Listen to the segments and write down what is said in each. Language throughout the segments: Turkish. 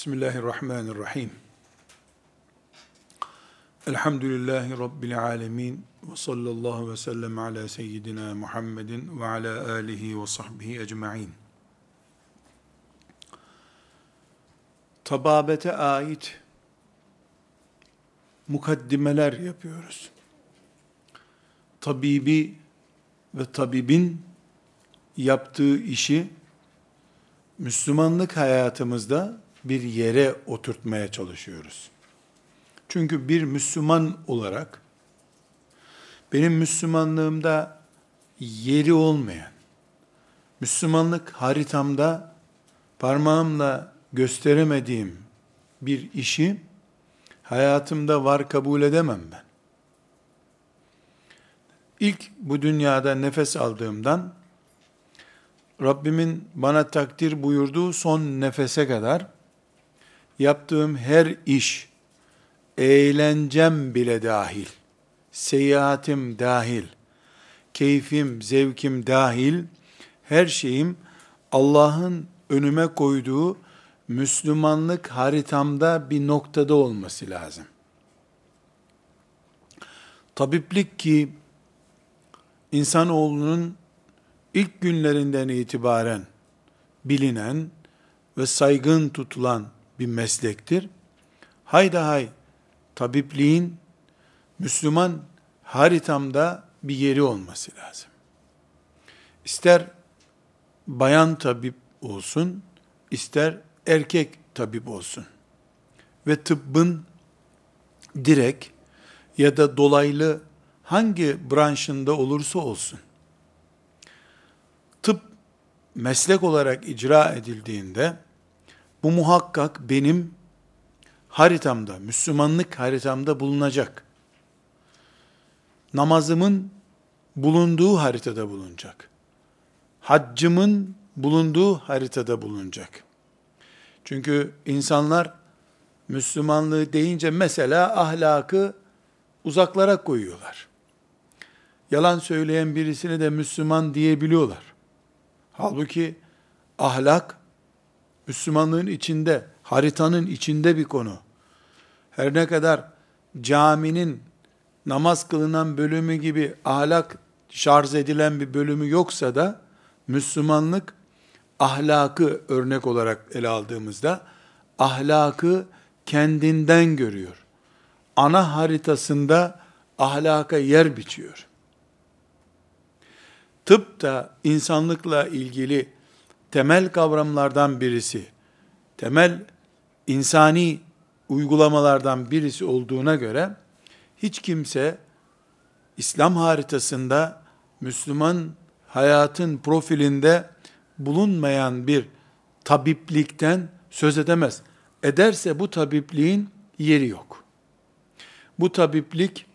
Bismillahirrahmanirrahim. Elhamdülillahi Rabbil alemin. Ve sallallahu ve sellem ala seyyidina Muhammedin ve ala alihi ve sahbihi ecma'in. Tababete ait mukaddimeler yapıyoruz. Tabibi ve tabibin yaptığı işi Müslümanlık hayatımızda bir yere oturtmaya çalışıyoruz. Çünkü bir Müslüman olarak benim Müslümanlığımda yeri olmayan, Müslümanlık haritamda parmağımla gösteremediğim bir işi hayatımda var kabul edemem ben. İlk bu dünyada nefes aldığımdan Rabbimin bana takdir buyurduğu son nefese kadar yaptığım her iş, eğlencem bile dahil, seyahatim dahil, keyfim, zevkim dahil, her şeyim Allah'ın önüme koyduğu Müslümanlık haritamda bir noktada olması lazım. Tabiplik ki insanoğlunun ilk günlerinden itibaren bilinen ve saygın tutulan bir meslektir. Hayda hay tabipliğin Müslüman haritamda bir yeri olması lazım. İster bayan tabip olsun, ister erkek tabip olsun. Ve tıbbın direkt ya da dolaylı hangi branşında olursa olsun, tıp meslek olarak icra edildiğinde, bu muhakkak benim haritamda, Müslümanlık haritamda bulunacak. Namazımın bulunduğu haritada bulunacak. Haccımın bulunduğu haritada bulunacak. Çünkü insanlar Müslümanlığı deyince mesela ahlakı uzaklara koyuyorlar. Yalan söyleyen birisine de Müslüman diyebiliyorlar. Halbuki ahlak Müslümanlığın içinde, haritanın içinde bir konu. Her ne kadar caminin namaz kılınan bölümü gibi ahlak şarj edilen bir bölümü yoksa da Müslümanlık ahlakı örnek olarak ele aldığımızda ahlakı kendinden görüyor. Ana haritasında ahlaka yer biçiyor. Tıp da insanlıkla ilgili temel kavramlardan birisi, temel insani uygulamalardan birisi olduğuna göre hiç kimse İslam haritasında Müslüman hayatın profilinde bulunmayan bir tabiplikten söz edemez. Ederse bu tabipliğin yeri yok. Bu tabiplik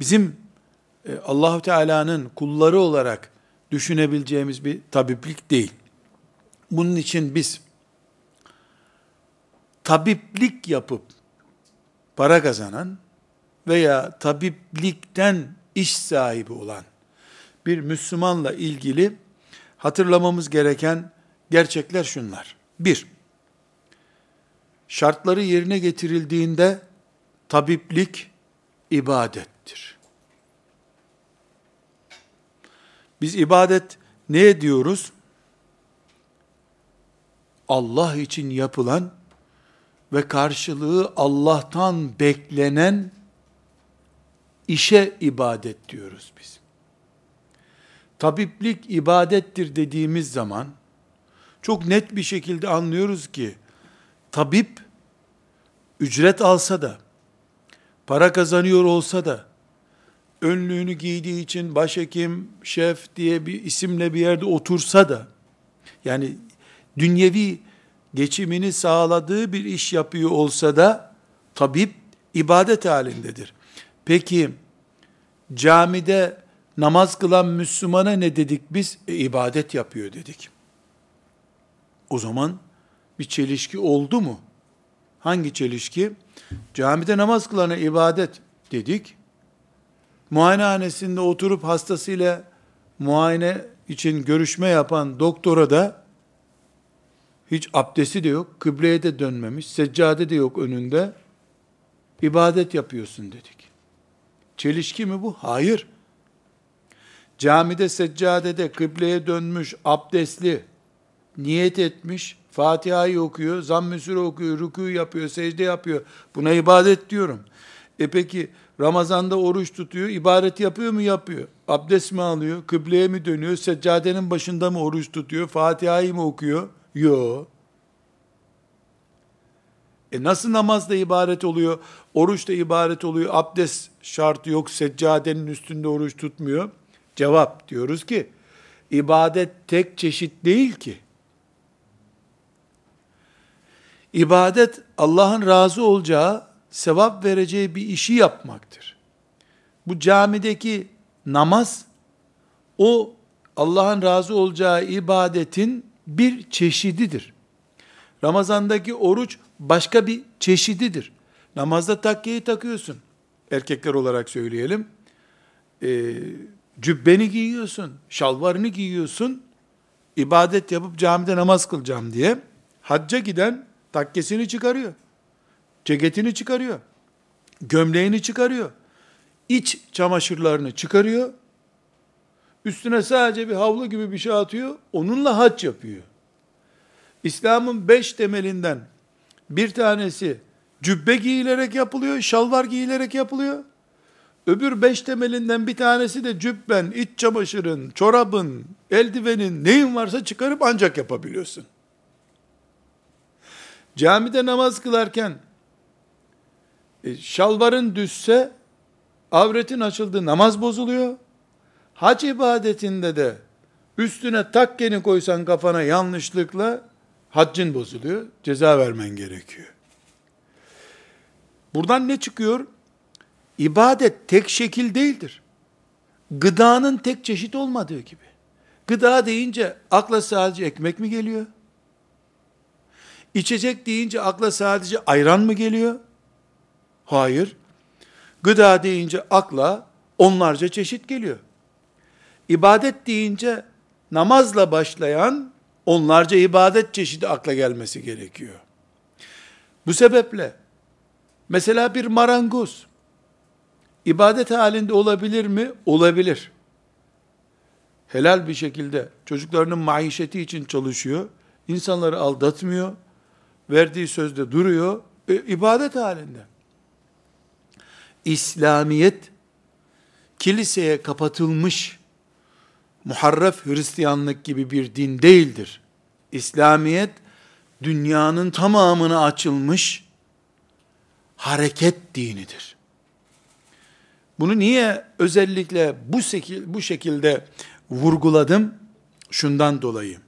bizim e, Allahu Teala'nın kulları olarak düşünebileceğimiz bir tabiplik değil. Bunun için biz tabiplik yapıp para kazanan veya tabiplikten iş sahibi olan bir Müslümanla ilgili hatırlamamız gereken gerçekler şunlar. Bir, şartları yerine getirildiğinde tabiplik ibadettir. Biz ibadet ne diyoruz? Allah için yapılan ve karşılığı Allah'tan beklenen işe ibadet diyoruz biz. Tabiplik ibadettir dediğimiz zaman çok net bir şekilde anlıyoruz ki tabip ücret alsa da para kazanıyor olsa da önlüğünü giydiği için başhekim, şef diye bir isimle bir yerde otursa da yani dünyevi geçimini sağladığı bir iş yapıyor olsa da tabip ibadet halindedir. Peki camide namaz kılan Müslümana ne dedik biz? E, ibadet yapıyor dedik. O zaman bir çelişki oldu mu? Hangi çelişki? Camide namaz kılana ibadet dedik. Muayenehanesinde oturup hastasıyla muayene için görüşme yapan doktora da Hiç abdesti de yok, kıbleye de dönmemiş, seccade de yok önünde. İbadet yapıyorsun dedik. Çelişki mi bu? Hayır. Camide seccadede kıbleye dönmüş, abdestli, niyet etmiş, Fatiha'yı okuyor, zamm-ı okuyor, rükû yapıyor, secde yapıyor. Buna ibadet diyorum. E peki Ramazan'da oruç tutuyor, ibadet yapıyor mu? Yapıyor. Abdest mi alıyor? Kıbleye mi dönüyor? Seccadenin başında mı oruç tutuyor? Fatiha'yı mı okuyor? Yok. E nasıl namazda ibaret oluyor? Oruçta ibaret oluyor. Abdest şartı yok. Seccadenin üstünde oruç tutmuyor. Cevap diyoruz ki ibadet tek çeşit değil ki. İbadet Allah'ın razı olacağı, sevap vereceği bir işi yapmaktır. Bu camideki namaz o Allah'ın razı olacağı ibadetin bir çeşididir. Ramazandaki oruç başka bir çeşididir. Namazda takkeyi takıyorsun. Erkekler olarak söyleyelim. Ee, cübbeni giyiyorsun, şalvarını giyiyorsun. ibadet yapıp camide namaz kılacağım diye. Hacca giden takkesini çıkarıyor. Ceketini çıkarıyor. Gömleğini çıkarıyor. iç çamaşırlarını çıkarıyor. Üstüne sadece bir havlu gibi bir şey atıyor. Onunla hac yapıyor. İslam'ın beş temelinden bir tanesi cübbe giyilerek yapılıyor, şalvar giyilerek yapılıyor. Öbür beş temelinden bir tanesi de cübben, iç çamaşırın, çorabın, eldivenin, neyin varsa çıkarıp ancak yapabiliyorsun. Camide namaz kılarken e, şalvarın düşse avretin açıldı namaz bozuluyor. Hac ibadetinde de üstüne takkeni koysan kafana yanlışlıkla haccın bozuluyor. Ceza vermen gerekiyor. Buradan ne çıkıyor? İbadet tek şekil değildir. Gıdanın tek çeşit olmadığı gibi. Gıda deyince akla sadece ekmek mi geliyor? İçecek deyince akla sadece ayran mı geliyor? Hayır. Gıda deyince akla onlarca çeşit geliyor. İbadet deyince namazla başlayan onlarca ibadet çeşidi akla gelmesi gerekiyor. Bu sebeple mesela bir marangoz ibadet halinde olabilir mi? Olabilir. Helal bir şekilde çocuklarının maişeti için çalışıyor. İnsanları aldatmıyor. Verdiği sözde duruyor. E, ibadet halinde. İslamiyet kiliseye kapatılmış muharref Hristiyanlık gibi bir din değildir. İslamiyet dünyanın tamamına açılmış hareket dinidir. Bunu niye özellikle bu şekil, bu şekilde vurguladım? Şundan dolayı.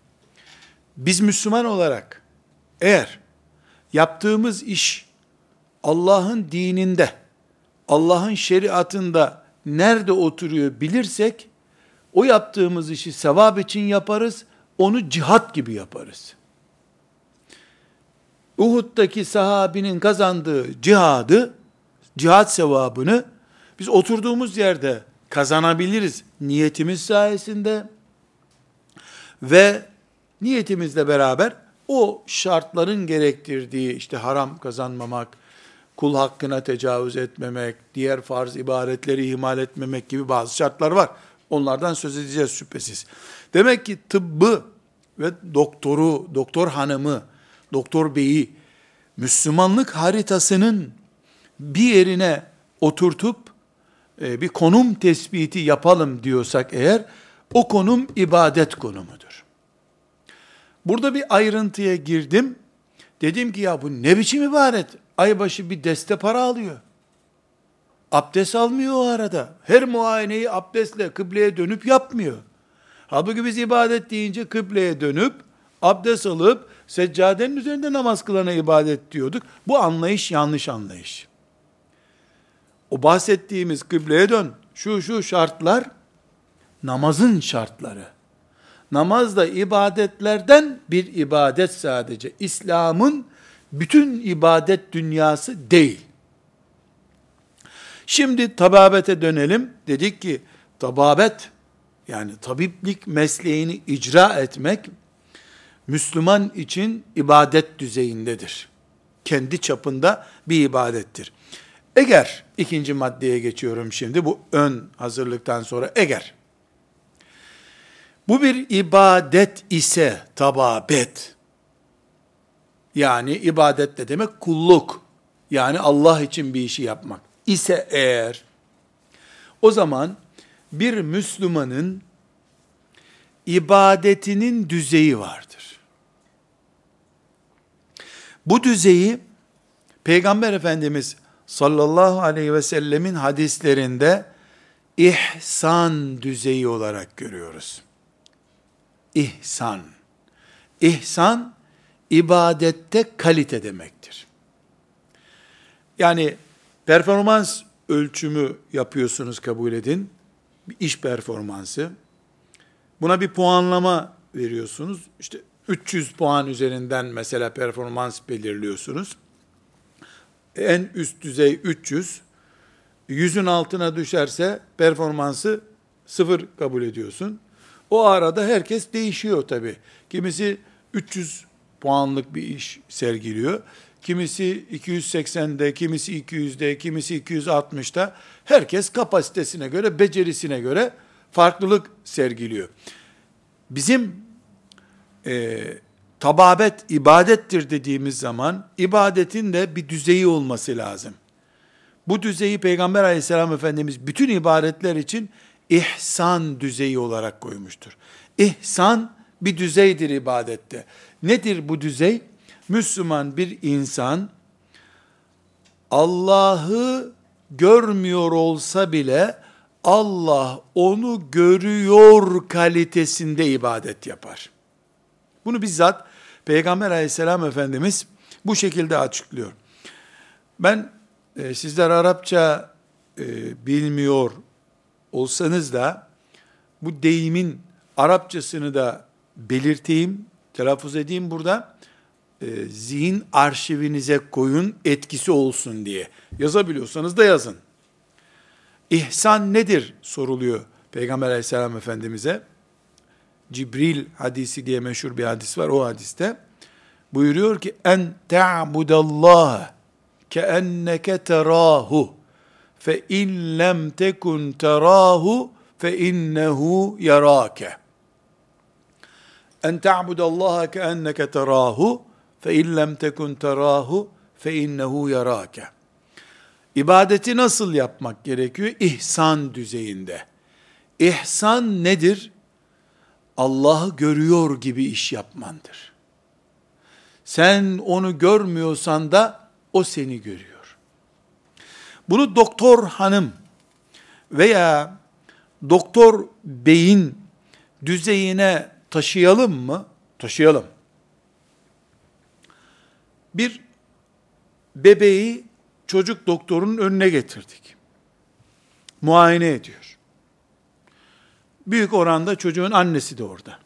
Biz Müslüman olarak eğer yaptığımız iş Allah'ın dininde, Allah'ın şeriatında nerede oturuyor bilirsek o yaptığımız işi sevap için yaparız, onu cihat gibi yaparız. Uhud'daki sahabinin kazandığı cihadı, cihat sevabını biz oturduğumuz yerde kazanabiliriz niyetimiz sayesinde ve niyetimizle beraber o şartların gerektirdiği işte haram kazanmamak, kul hakkına tecavüz etmemek, diğer farz ibadetleri ihmal etmemek gibi bazı şartlar var. Onlardan söz edeceğiz şüphesiz. Demek ki tıbbı ve doktoru, doktor hanımı, doktor beyi Müslümanlık haritasının bir yerine oturtup e, bir konum tespiti yapalım diyorsak eğer o konum ibadet konumudur. Burada bir ayrıntıya girdim. Dedim ki ya bu ne biçim ibadet? Aybaşı bir deste para alıyor. Abdest almıyor o arada. Her muayeneyi abdestle kıbleye dönüp yapmıyor. Halbuki biz ibadet deyince kıbleye dönüp abdest alıp seccadenin üzerinde namaz kılana ibadet diyorduk. Bu anlayış yanlış anlayış. O bahsettiğimiz kıbleye dön, şu şu şartlar namazın şartları. Namaz da ibadetlerden bir ibadet sadece. İslam'ın bütün ibadet dünyası değil. Şimdi tababete dönelim. Dedik ki tababet yani tabiplik mesleğini icra etmek Müslüman için ibadet düzeyindedir. Kendi çapında bir ibadettir. Eğer ikinci maddeye geçiyorum şimdi bu ön hazırlıktan sonra eğer bu bir ibadet ise tababet yani ibadet ne demek? Kulluk. Yani Allah için bir işi yapmak. İse eğer o zaman bir Müslümanın ibadetinin düzeyi vardır. Bu düzeyi Peygamber Efendimiz sallallahu aleyhi ve sellemin hadislerinde ihsan düzeyi olarak görüyoruz. İhsan. İhsan ibadette kalite demektir. Yani performans ölçümü yapıyorsunuz kabul edin. İş performansı. Buna bir puanlama veriyorsunuz. İşte 300 puan üzerinden mesela performans belirliyorsunuz. En üst düzey 300. 100'ün altına düşerse performansı sıfır kabul ediyorsun. O arada herkes değişiyor tabi. Kimisi 300 puanlık bir iş sergiliyor. Kimisi 280'de, kimisi 200'de, kimisi 260'da. Herkes kapasitesine göre, becerisine göre farklılık sergiliyor. Bizim e, tababet ibadettir dediğimiz zaman ibadetin de bir düzeyi olması lazım. Bu düzeyi Peygamber aleyhisselam Efendimiz bütün ibadetler için ihsan düzeyi olarak koymuştur. İhsan bir düzeydir ibadette. Nedir bu düzey? Müslüman bir insan Allah'ı görmüyor olsa bile Allah onu görüyor kalitesinde ibadet yapar. Bunu bizzat Peygamber aleyhisselam Efendimiz bu şekilde açıklıyor. Ben e, sizler Arapça e, bilmiyor olsanız da bu deyimin Arapçasını da belirteyim, telaffuz edeyim burada. E, zihin arşivinize koyun etkisi olsun diye. Yazabiliyorsanız da yazın. İhsan nedir soruluyor Peygamber aleyhisselam efendimize. Cibril hadisi diye meşhur bir hadis var o hadiste. Buyuruyor ki en ta'budallah ke enneke terahu fe in lem tekun terahu fe innehu yarake. En ta'budallaha ke enneke terahu fe in lem tekun terahu fe innehu yarake. İbadeti nasıl yapmak gerekiyor? İhsan düzeyinde. İhsan nedir? Allah'ı görüyor gibi iş yapmandır. Sen onu görmüyorsan da o seni görüyor. Bunu doktor hanım veya doktor beyin düzeyine taşıyalım mı? Taşıyalım. Bir bebeği çocuk doktorunun önüne getirdik. Muayene ediyor. Büyük oranda çocuğun annesi de orada.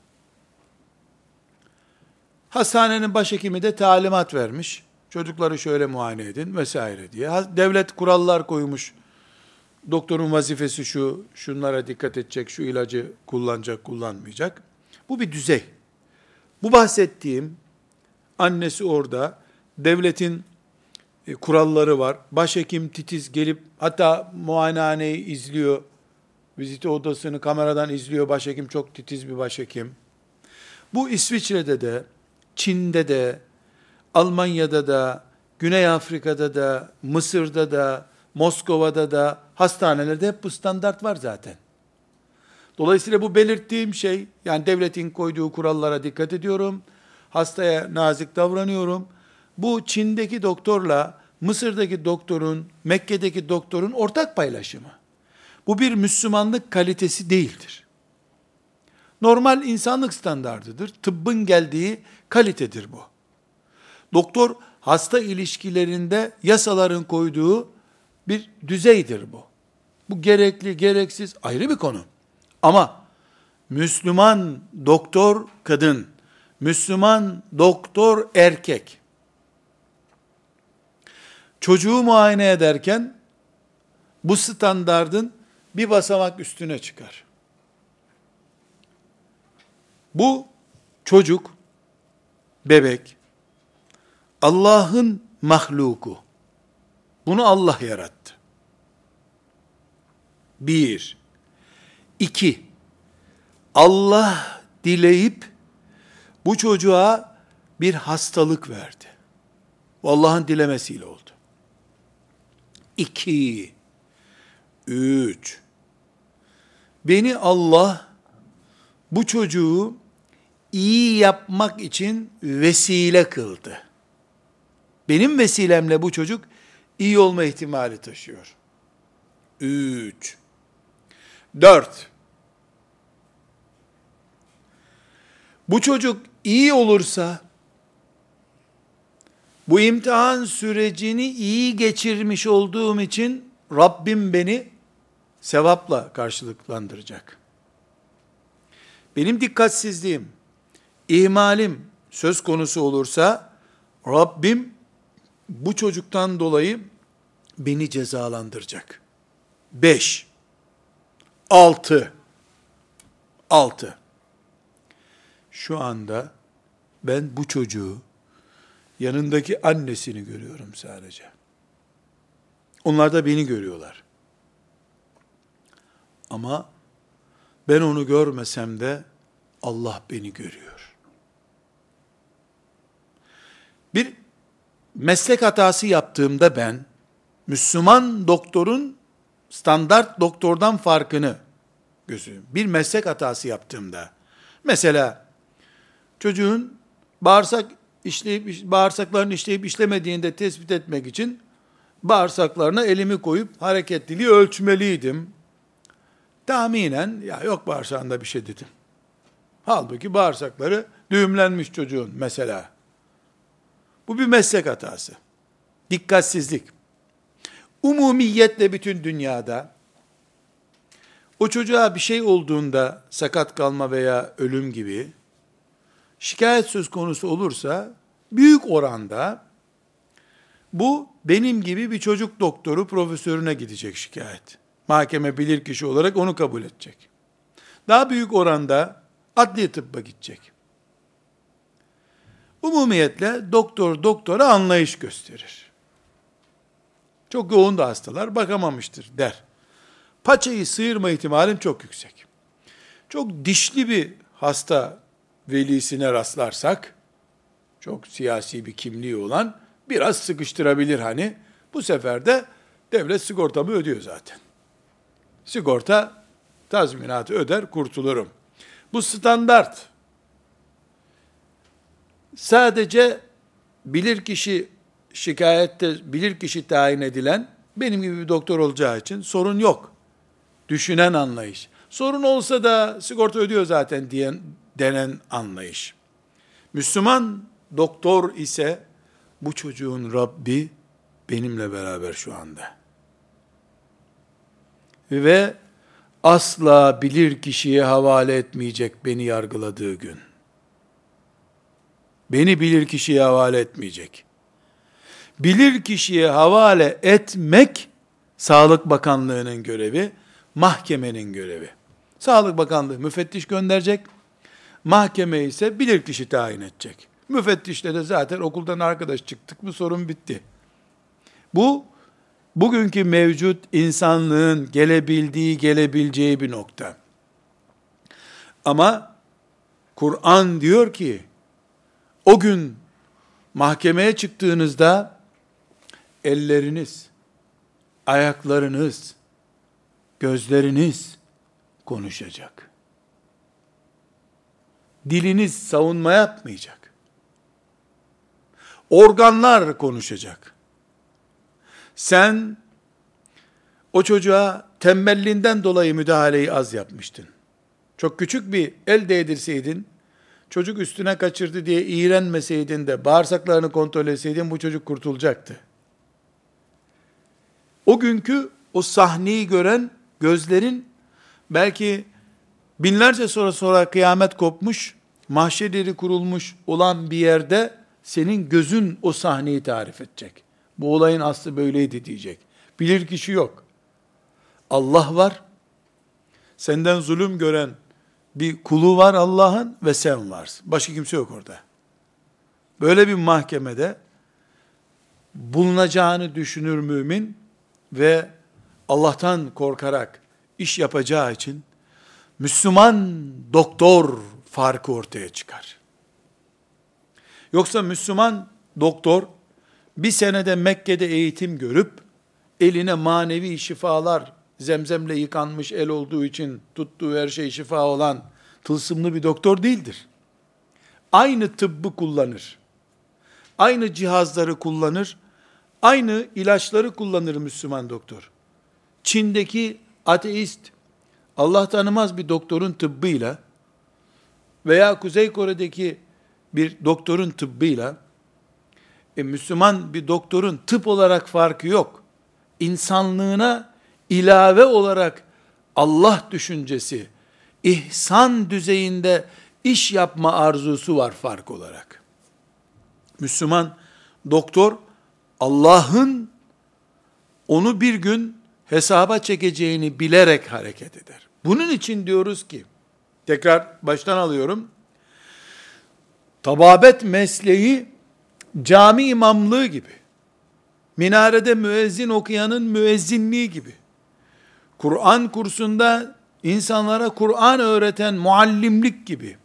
Hastanenin başhekimi de talimat vermiş. Çocukları şöyle muayene edin vesaire diye. Devlet kurallar koymuş. Doktorun vazifesi şu, şunlara dikkat edecek, şu ilacı kullanacak, kullanmayacak. Bu bir düzey. Bu bahsettiğim annesi orada, devletin e, kuralları var. Başhekim titiz gelip hatta muayenehaneyi izliyor. Vizite odasını kameradan izliyor. Başhekim çok titiz bir başhekim. Bu İsviçre'de de, Çin'de de, Almanya'da da, Güney Afrika'da da, Mısır'da da, Moskova'da da, hastanelerde hep bu standart var zaten. Dolayısıyla bu belirttiğim şey, yani devletin koyduğu kurallara dikkat ediyorum. Hastaya nazik davranıyorum. Bu Çin'deki doktorla Mısır'daki doktorun, Mekke'deki doktorun ortak paylaşımı. Bu bir Müslümanlık kalitesi değildir. Normal insanlık standardıdır. Tıbbın geldiği kalitedir bu. Doktor hasta ilişkilerinde yasaların koyduğu bir düzeydir bu. Bu gerekli, gereksiz ayrı bir konu. Ama Müslüman doktor kadın, Müslüman doktor erkek, çocuğu muayene ederken bu standardın bir basamak üstüne çıkar. Bu çocuk bebek Allah'ın mahluku. Bunu Allah yarattı. Bir. İki. Allah dileyip bu çocuğa bir hastalık verdi. Allah'ın dilemesiyle oldu. İki. Üç. Beni Allah bu çocuğu iyi yapmak için vesile kıldı. Benim vesilemle bu çocuk iyi olma ihtimali taşıyor. Üç. Dört. Bu çocuk iyi olursa, bu imtihan sürecini iyi geçirmiş olduğum için Rabbim beni sevapla karşılıklandıracak. Benim dikkatsizliğim, ihmalim söz konusu olursa Rabbim bu çocuktan dolayı beni cezalandıracak. Beş, altı, altı. Şu anda ben bu çocuğu yanındaki annesini görüyorum sadece. Onlar da beni görüyorlar. Ama ben onu görmesem de Allah beni görüyor. Bir meslek hatası yaptığımda ben Müslüman doktorun standart doktordan farkını gözüm. Bir meslek hatası yaptığımda mesela çocuğun bağırsak işleyip bağırsaklarını işleyip işlemediğini de tespit etmek için bağırsaklarına elimi koyup hareketliliği ölçmeliydim. Tahminen ya yok bağırsağında bir şey dedim. Halbuki bağırsakları düğümlenmiş çocuğun mesela. Bu bir meslek hatası. Dikkatsizlik. Umumiyetle bütün dünyada o çocuğa bir şey olduğunda sakat kalma veya ölüm gibi şikayet söz konusu olursa büyük oranda bu benim gibi bir çocuk doktoru profesörüne gidecek şikayet. Mahkeme bilir kişi olarak onu kabul edecek. Daha büyük oranda adli tıbba gidecek. Umumiyetle doktor doktora anlayış gösterir. Çok yoğun da hastalar bakamamıştır der. Paçayı sıyırma ihtimalim çok yüksek. Çok dişli bir hasta velisine rastlarsak, çok siyasi bir kimliği olan, biraz sıkıştırabilir hani. Bu sefer de devlet sigortamı ödüyor zaten. Sigorta tazminatı öder, kurtulurum. Bu standart. Sadece bilir kişi şikayette bilir kişi tayin edilen benim gibi bir doktor olacağı için sorun yok. Düşünen anlayış. Sorun olsa da sigorta ödüyor zaten diyen denen anlayış. Müslüman doktor ise bu çocuğun Rabbi benimle beraber şu anda. Ve asla bilir kişiye havale etmeyecek beni yargıladığı gün. Beni bilir kişiye havale etmeyecek. Bilir kişiye havale etmek Sağlık Bakanlığı'nın görevi, mahkemenin görevi. Sağlık Bakanlığı müfettiş gönderecek, mahkeme ise bilir kişi tayin edecek. Müfettişle de zaten okuldan arkadaş çıktık mı sorun bitti. Bu bugünkü mevcut insanlığın gelebildiği, gelebileceği bir nokta. Ama Kur'an diyor ki, o gün mahkemeye çıktığınızda elleriniz, ayaklarınız, gözleriniz konuşacak. Diliniz savunma yapmayacak. Organlar konuşacak. Sen o çocuğa tembelliğinden dolayı müdahaleyi az yapmıştın. Çok küçük bir el değdirseydin, çocuk üstüne kaçırdı diye iğrenmeseydin de bağırsaklarını kontrol etseydin bu çocuk kurtulacaktı. O günkü o sahneyi gören gözlerin belki binlerce sonra sonra kıyamet kopmuş, mahşerleri kurulmuş olan bir yerde senin gözün o sahneyi tarif edecek. Bu olayın aslı böyleydi diyecek. Bilir kişi yok. Allah var. Senden zulüm gören bir kulu var Allah'ın ve sen varsın. Başka kimse yok orada. Böyle bir mahkemede bulunacağını düşünür mümin ve Allah'tan korkarak iş yapacağı için Müslüman doktor farkı ortaya çıkar. Yoksa Müslüman doktor bir senede Mekke'de eğitim görüp eline manevi şifalar zemzemle yıkanmış el olduğu için tuttuğu her şey şifa olan tılsımlı bir doktor değildir. Aynı tıbbı kullanır. Aynı cihazları kullanır. Aynı ilaçları kullanır Müslüman doktor. Çin'deki ateist, Allah tanımaz bir doktorun tıbbıyla veya Kuzey Kore'deki bir doktorun tıbbıyla e, Müslüman bir doktorun tıp olarak farkı yok. İnsanlığına ilave olarak Allah düşüncesi, ihsan düzeyinde iş yapma arzusu var fark olarak. Müslüman doktor Allah'ın onu bir gün hesaba çekeceğini bilerek hareket eder. Bunun için diyoruz ki, tekrar baştan alıyorum, tababet mesleği cami imamlığı gibi, minarede müezzin okuyanın müezzinliği gibi, Kur'an kursunda insanlara Kur'an öğreten muallimlik gibi,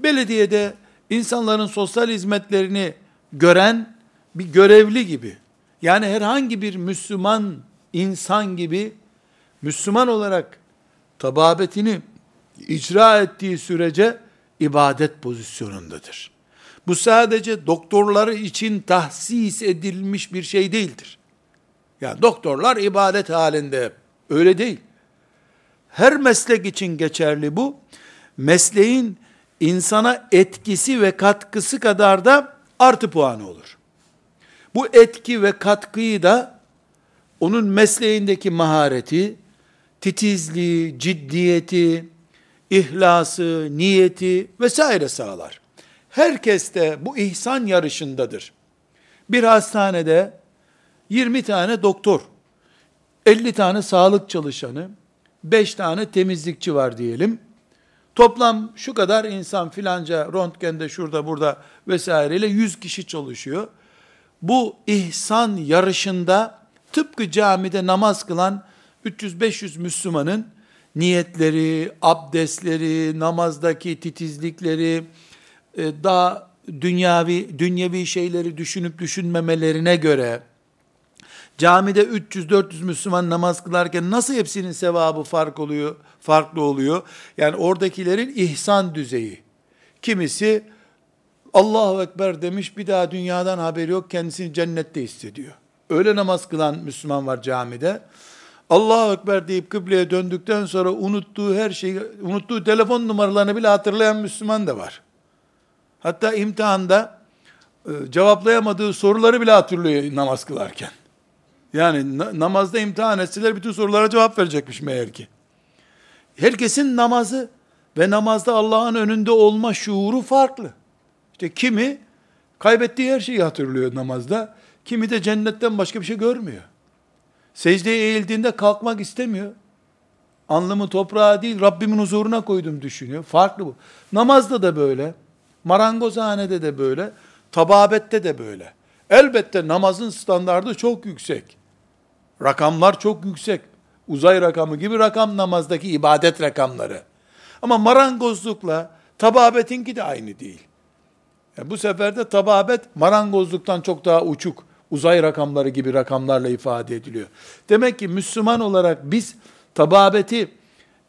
belediyede insanların sosyal hizmetlerini gören bir görevli gibi, yani herhangi bir Müslüman insan gibi, Müslüman olarak tababetini icra ettiği sürece ibadet pozisyonundadır. Bu sadece doktorları için tahsis edilmiş bir şey değildir. Yani doktorlar ibadet halinde öyle değil. Her meslek için geçerli bu. Mesleğin insana etkisi ve katkısı kadar da artı puanı olur. Bu etki ve katkıyı da onun mesleğindeki mahareti, titizliği, ciddiyeti, ihlası, niyeti vesaire sağlar. Herkes de bu ihsan yarışındadır. Bir hastanede 20 tane doktor, 50 tane sağlık çalışanı, 5 tane temizlikçi var diyelim. Toplam şu kadar insan filanca röntgende şurada burada vesaireyle 100 kişi çalışıyor. Bu ihsan yarışında tıpkı camide namaz kılan 300-500 Müslümanın niyetleri, abdestleri, namazdaki titizlikleri, e, daha dünyavi dünyevi şeyleri düşünüp düşünmemelerine göre camide 300-400 Müslüman namaz kılarken nasıl hepsinin sevabı fark oluyor, farklı oluyor? Yani oradakilerin ihsan düzeyi. Kimisi Allahu Ekber demiş bir daha dünyadan haberi yok kendisini cennette hissediyor. Öyle namaz kılan Müslüman var camide. Allahu Ekber deyip kıbleye döndükten sonra unuttuğu her şeyi, unuttuğu telefon numaralarını bile hatırlayan Müslüman da var. Hatta imtihanda e, cevaplayamadığı soruları bile hatırlıyor namaz kılarken. Yani na- namazda imtihan etseler bütün sorulara cevap verecekmiş meğer ki. Herkesin namazı ve namazda Allah'ın önünde olma şuuru farklı. İşte kimi kaybettiği her şeyi hatırlıyor namazda, kimi de cennetten başka bir şey görmüyor. Secdeye eğildiğinde kalkmak istemiyor. Anlamı toprağa değil, Rabbimin huzuruna koydum düşünüyor. Farklı bu. Namazda da böyle, marangozhanede de böyle, tababette de böyle. Elbette namazın standardı çok yüksek. Rakamlar çok yüksek. Uzay rakamı gibi rakam namazdaki ibadet rakamları. Ama marangozlukla tababetinki de aynı değil. Yani bu sefer de tababet marangozluktan çok daha uçuk uzay rakamları gibi rakamlarla ifade ediliyor. Demek ki Müslüman olarak biz tababeti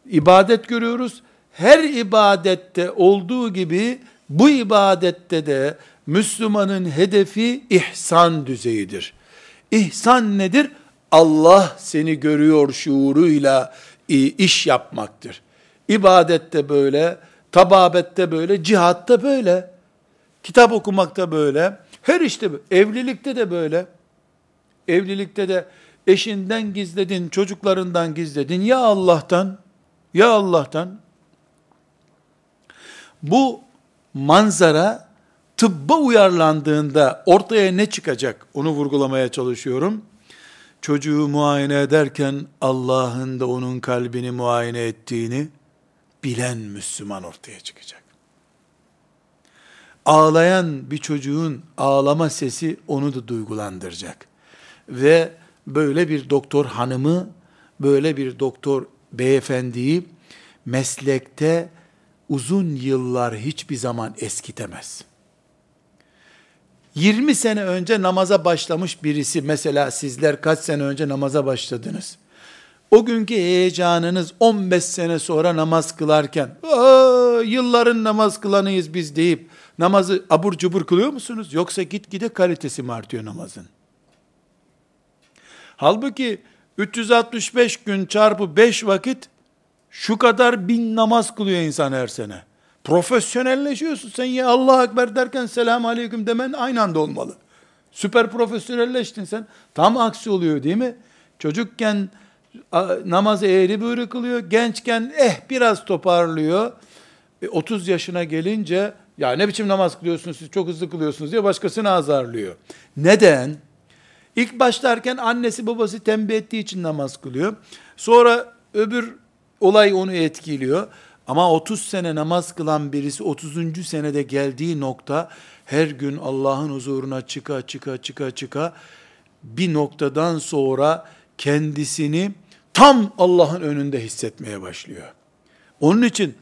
ibadet görüyoruz. Her ibadette olduğu gibi bu ibadette de Müslümanın hedefi ihsan düzeyidir. İhsan nedir? Allah seni görüyor şuuruyla iş yapmaktır. İbadette böyle, tababette böyle, cihatta böyle, kitap okumakta böyle, her işte evlilikte de böyle. Evlilikte de eşinden gizledin, çocuklarından gizledin. Ya Allah'tan, ya Allah'tan. Bu manzara tıbba uyarlandığında ortaya ne çıkacak? Onu vurgulamaya çalışıyorum. Çocuğu muayene ederken Allah'ın da onun kalbini muayene ettiğini bilen Müslüman ortaya çıkacak. Ağlayan bir çocuğun ağlama sesi onu da duygulandıracak. Ve böyle bir doktor hanımı, böyle bir doktor beyefendiyi meslekte uzun yıllar hiçbir zaman eskitemez. 20 sene önce namaza başlamış birisi, mesela sizler kaç sene önce namaza başladınız? O günkü heyecanınız 15 sene sonra namaz kılarken, yılların namaz kılanıyız biz deyip, namazı abur cubur kılıyor musunuz? Yoksa gitgide kalitesi mi artıyor namazın? Halbuki 365 gün çarpı 5 vakit şu kadar bin namaz kılıyor insan her sene. Profesyonelleşiyorsun. Sen ya Allah Ekber derken selamun aleyküm demen aynı anda olmalı. Süper profesyonelleştin sen. Tam aksi oluyor değil mi? Çocukken namazı eğri büğrü kılıyor. Gençken eh biraz toparlıyor. E, 30 yaşına gelince ya ne biçim namaz kılıyorsunuz siz çok hızlı kılıyorsunuz diye başkasını azarlıyor. Neden? İlk başlarken annesi babası tembih ettiği için namaz kılıyor. Sonra öbür olay onu etkiliyor. Ama 30 sene namaz kılan birisi 30. senede geldiği nokta her gün Allah'ın huzuruna çıka çıka çıka çıka bir noktadan sonra kendisini tam Allah'ın önünde hissetmeye başlıyor. Onun için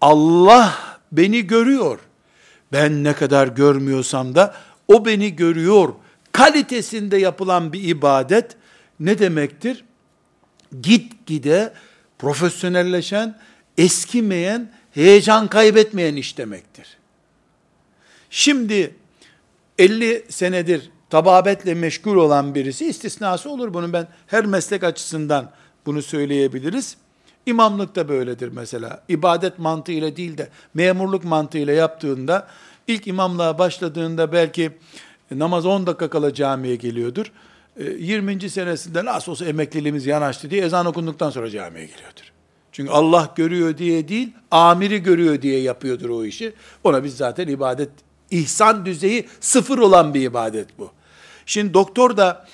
Allah beni görüyor. Ben ne kadar görmüyorsam da o beni görüyor. Kalitesinde yapılan bir ibadet ne demektir? Git gide profesyonelleşen, eskimeyen, heyecan kaybetmeyen iş demektir. Şimdi 50 senedir tababetle meşgul olan birisi istisnası olur bunun ben her meslek açısından bunu söyleyebiliriz. İmamlık da böyledir mesela. İbadet mantığıyla değil de memurluk mantığıyla yaptığında ilk imamlığa başladığında belki namaz 10 dakika kala camiye geliyordur. 20. E, senesinde nasıl olsa emekliliğimiz yanaştı diye ezan okunduktan sonra camiye geliyordur. Çünkü Allah görüyor diye değil, amiri görüyor diye yapıyordur o işi. Ona biz zaten ibadet, ihsan düzeyi sıfır olan bir ibadet bu. Şimdi doktor da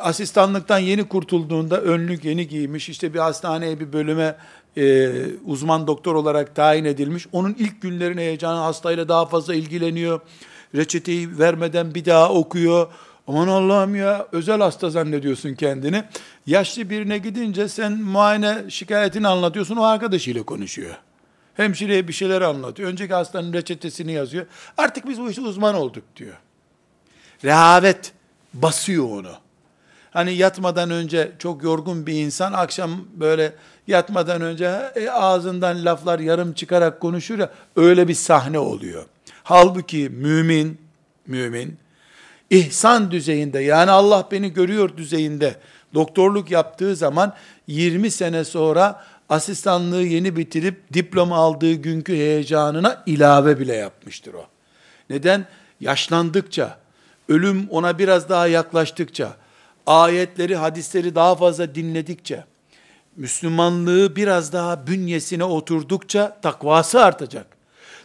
asistanlıktan yeni kurtulduğunda önlük yeni giymiş, işte bir hastaneye bir bölüme e, uzman doktor olarak tayin edilmiş. Onun ilk günlerin heyecanı hastayla daha fazla ilgileniyor. Reçeteyi vermeden bir daha okuyor. Aman Allah'ım ya özel hasta zannediyorsun kendini. Yaşlı birine gidince sen muayene şikayetini anlatıyorsun o arkadaşıyla konuşuyor. Hemşireye bir şeyler anlatıyor. Önceki hastanın reçetesini yazıyor. Artık biz bu işte uzman olduk diyor. Rehavet basıyor onu. Hani yatmadan önce çok yorgun bir insan akşam böyle yatmadan önce e, ağzından laflar yarım çıkarak konuşur ya öyle bir sahne oluyor. Halbuki mümin, mümin ihsan düzeyinde yani Allah beni görüyor düzeyinde doktorluk yaptığı zaman 20 sene sonra asistanlığı yeni bitirip diploma aldığı günkü heyecanına ilave bile yapmıştır o. Neden? Yaşlandıkça, ölüm ona biraz daha yaklaştıkça, ayetleri, hadisleri daha fazla dinledikçe, Müslümanlığı biraz daha bünyesine oturdukça takvası artacak.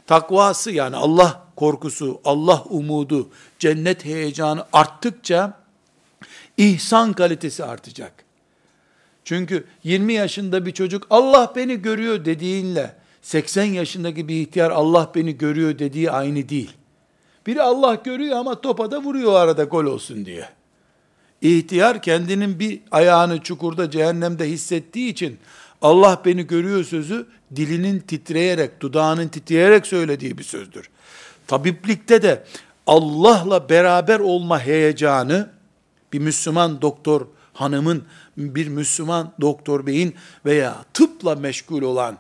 Takvası yani Allah korkusu, Allah umudu, cennet heyecanı arttıkça ihsan kalitesi artacak. Çünkü 20 yaşında bir çocuk Allah beni görüyor dediğinle 80 yaşındaki bir ihtiyar Allah beni görüyor dediği aynı değil. Biri Allah görüyor ama topa da vuruyor arada gol olsun diye. İhtiyar kendinin bir ayağını çukurda cehennemde hissettiği için Allah beni görüyor sözü dilinin titreyerek, dudağının titreyerek söylediği bir sözdür. Tabiplikte de Allah'la beraber olma heyecanı bir Müslüman doktor hanımın, bir Müslüman doktor beyin veya tıpla meşgul olan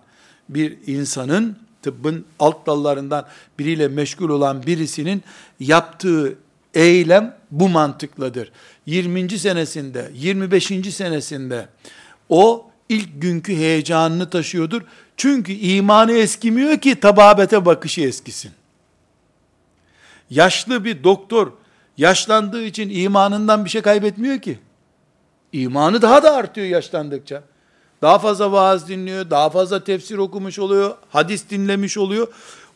bir insanın, tıbbın alt dallarından biriyle meşgul olan birisinin yaptığı eylem bu mantıkladır. 20. senesinde, 25. senesinde o ilk günkü heyecanını taşıyordur. Çünkü imanı eskimiyor ki tababete bakışı eskisin. Yaşlı bir doktor yaşlandığı için imanından bir şey kaybetmiyor ki. İmanı daha da artıyor yaşlandıkça. Daha fazla vaaz dinliyor, daha fazla tefsir okumuş oluyor, hadis dinlemiş oluyor.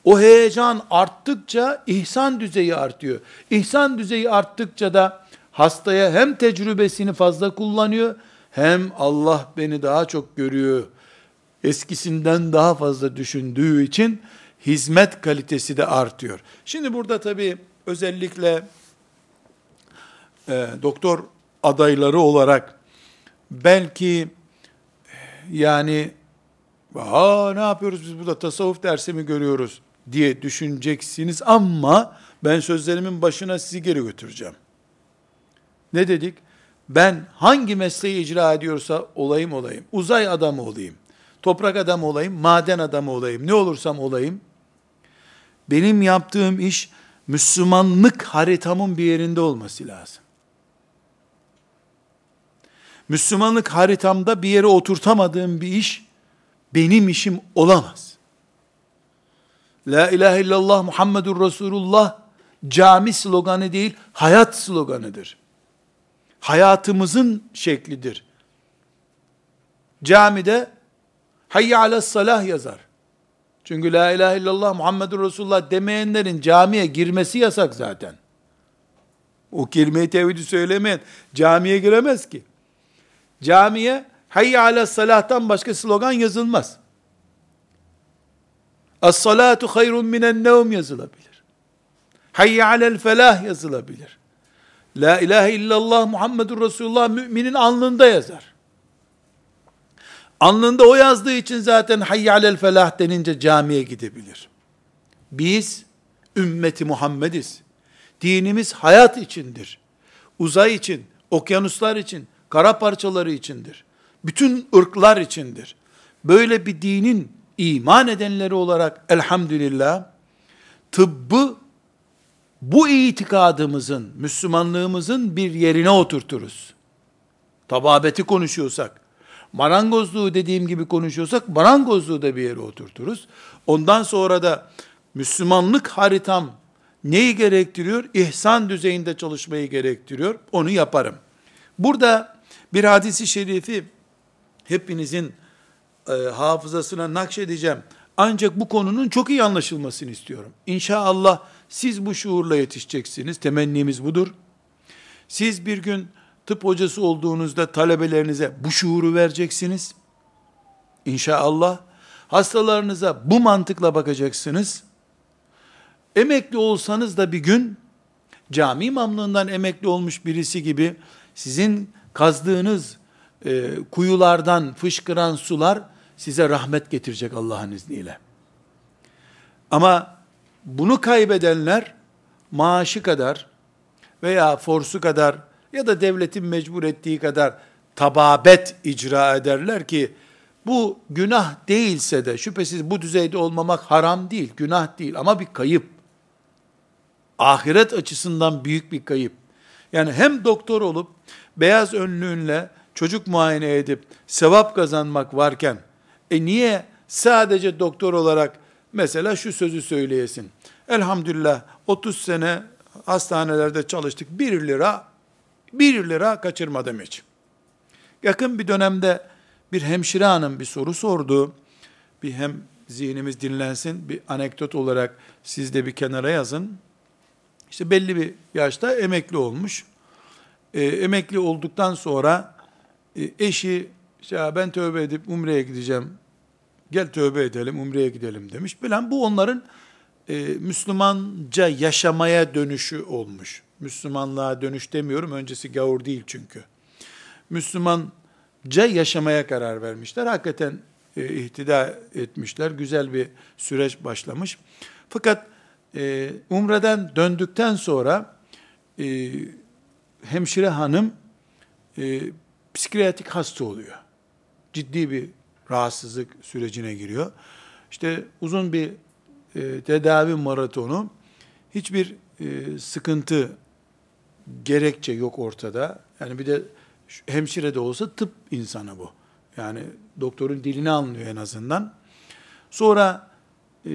O heyecan arttıkça ihsan düzeyi artıyor. İhsan düzeyi arttıkça da hastaya hem tecrübesini fazla kullanıyor, hem Allah beni daha çok görüyor, eskisinden daha fazla düşündüğü için hizmet kalitesi de artıyor. Şimdi burada tabii özellikle e, doktor adayları olarak belki yani Aa, ne yapıyoruz biz burada tasavvuf dersi mi görüyoruz diye düşüneceksiniz ama ben sözlerimin başına sizi geri götüreceğim. Ne dedik? Ben hangi mesleği icra ediyorsa olayım olayım. Uzay adamı olayım. Toprak adamı olayım. Maden adamı olayım. Ne olursam olayım. Benim yaptığım iş Müslümanlık haritamın bir yerinde olması lazım. Müslümanlık haritamda bir yere oturtamadığım bir iş benim işim olamaz. La ilahe illallah Muhammedur Resulullah cami sloganı değil, hayat sloganıdır. Hayatımızın şeklidir. Camide hayya ala salah yazar. Çünkü la ilahe illallah Muhammedur Resulullah demeyenlerin camiye girmesi yasak zaten. O kelimeyi tevhidi söylemeyen camiye giremez ki. Camiye hayy ala salahtan başka slogan yazılmaz. As-salatu hayrun minen nevm yazılabilir. Hayy alel felah yazılabilir. La ilahe illallah Muhammedur Resulullah müminin alnında yazar. Alnında o yazdığı için zaten hayy alel felah denince camiye gidebilir. Biz ümmeti Muhammediz. Dinimiz hayat içindir. Uzay için, okyanuslar için, kara parçaları içindir. Bütün ırklar içindir. Böyle bir dinin iman edenleri olarak elhamdülillah tıbbı bu itikadımızın, Müslümanlığımızın bir yerine oturturuz. Tababeti konuşuyorsak, marangozluğu dediğim gibi konuşuyorsak, marangozluğu da bir yere oturturuz. Ondan sonra da Müslümanlık haritam neyi gerektiriyor? İhsan düzeyinde çalışmayı gerektiriyor. Onu yaparım. Burada bir hadisi şerifi hepinizin e, hafızasına nakşedeceğim. Ancak bu konunun çok iyi anlaşılmasını istiyorum. İnşallah siz bu şuurla yetişeceksiniz. Temennimiz budur. Siz bir gün tıp hocası olduğunuzda talebelerinize bu şuuru vereceksiniz. İnşallah hastalarınıza bu mantıkla bakacaksınız. Emekli olsanız da bir gün cami imamlığından emekli olmuş birisi gibi sizin kazdığınız e, kuyulardan fışkıran sular size rahmet getirecek Allah'ın izniyle. Ama bunu kaybedenler maaşı kadar veya forsu kadar ya da devletin mecbur ettiği kadar tababet icra ederler ki bu günah değilse de şüphesiz bu düzeyde olmamak haram değil, günah değil ama bir kayıp. Ahiret açısından büyük bir kayıp. Yani hem doktor olup beyaz önlüğünle çocuk muayene edip sevap kazanmak varken e niye sadece doktor olarak mesela şu sözü söyleyesin. Elhamdülillah 30 sene hastanelerde çalıştık. 1 lira 1 lira kaçırmadım hiç. Yakın bir dönemde bir hemşire hanım bir soru sordu. Bir hem zihnimiz dinlensin, bir anekdot olarak siz de bir kenara yazın. İşte belli bir yaşta emekli olmuş. E, emekli olduktan sonra e, eşi işte ben tövbe edip umreye gideceğim. Gel tövbe edelim, umreye gidelim demiş. Bilen bu onların e, Müslümanca yaşamaya dönüşü olmuş. Müslümanlığa dönüş demiyorum. Öncesi gavur değil çünkü. Müslümanca yaşamaya karar vermişler. Hakikaten e, ihtida etmişler. Güzel bir süreç başlamış. Fakat e, Umre'den döndükten sonra e, hemşire hanım e, psikiyatrik hasta oluyor. Ciddi bir rahatsızlık sürecine giriyor. İşte uzun bir e, tedavi maratonu, hiçbir e, sıkıntı, gerekçe yok ortada. Yani bir de hemşire de olsa tıp insanı bu. Yani doktorun dilini anlıyor en azından. Sonra e,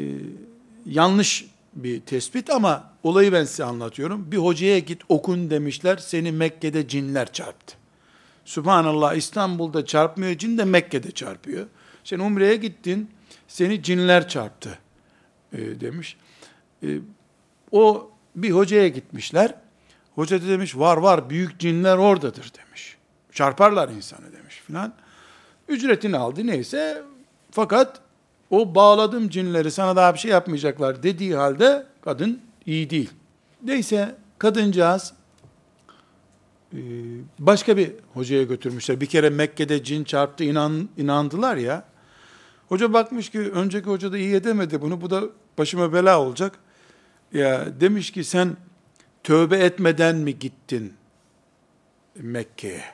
yanlış bir tespit ama olayı ben size anlatıyorum. Bir hocaya git okun demişler, seni Mekke'de cinler çarptı. Subhanallah İstanbul'da çarpmıyor, cin de Mekke'de çarpıyor. Sen Umre'ye gittin, seni cinler çarptı e, demiş. E, o bir hocaya gitmişler. Hoca da demiş var var büyük cinler oradadır demiş. Çarparlar insanı demiş filan. Ücretini aldı neyse fakat O bağladım cinleri sana daha bir şey yapmayacaklar dediği halde kadın iyi değil. Neyse kadıncağız başka bir hocaya götürmüşler. Bir kere Mekke'de cin çarptı inan, inandılar ya. Hoca bakmış ki önceki hoca da iyi edemedi bunu. Bu da başıma bela olacak. Ya demiş ki sen tövbe etmeden mi gittin Mekke'ye?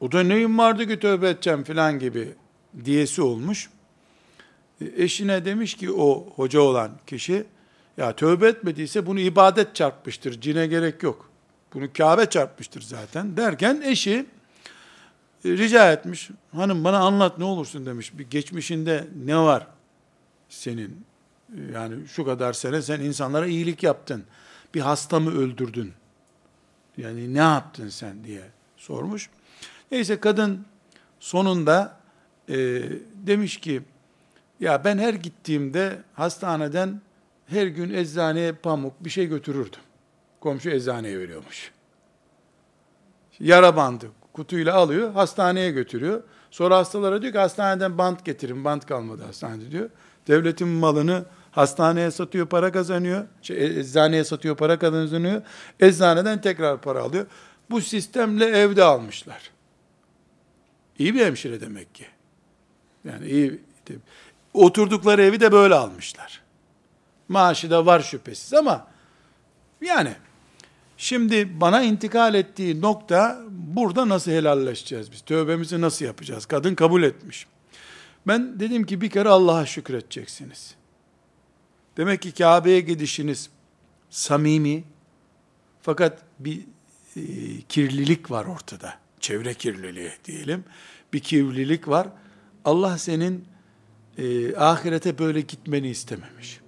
O da neyim vardı ki tövbe edeceğim filan gibi diyesi olmuş. E, eşine demiş ki o hoca olan kişi, ya tövbe etmediyse bunu ibadet çarpmıştır, cine gerek yok. Bunu Kabe çarpmıştır zaten derken eşi e, rica etmiş. Hanım bana anlat ne olursun demiş. Bir geçmişinde ne var senin? Yani şu kadar sene sen insanlara iyilik yaptın. Bir hasta mı öldürdün? Yani ne yaptın sen diye sormuş. Neyse kadın sonunda e, demiş ki ya ben her gittiğimde hastaneden her gün eczaneye pamuk bir şey götürürdüm. Komşu eczaneye veriyormuş. Yara bandı kutuyla alıyor, hastaneye götürüyor. Sonra hastalara diyor ki hastaneden bant getirin, bant kalmadı hastanede diyor. Devletin malını hastaneye satıyor, para kazanıyor. Şey, e, eczaneye satıyor, para kazanıyor. Eczaneden tekrar para alıyor. Bu sistemle evde almışlar. İyi bir hemşire demek ki. Yani iyi. Oturdukları evi de böyle almışlar. Maaşı da var şüphesiz ama yani şimdi bana intikal ettiği nokta burada nasıl helalleşeceğiz biz? Tövbemizi nasıl yapacağız? Kadın kabul etmiş. Ben dedim ki bir kere Allah'a şükredeceksiniz. Demek ki Kabe'ye gidişiniz samimi fakat bir e, kirlilik var ortada. Çevre kirliliği diyelim. Bir kirlilik var. Allah senin e, ahirete böyle gitmeni istememiş.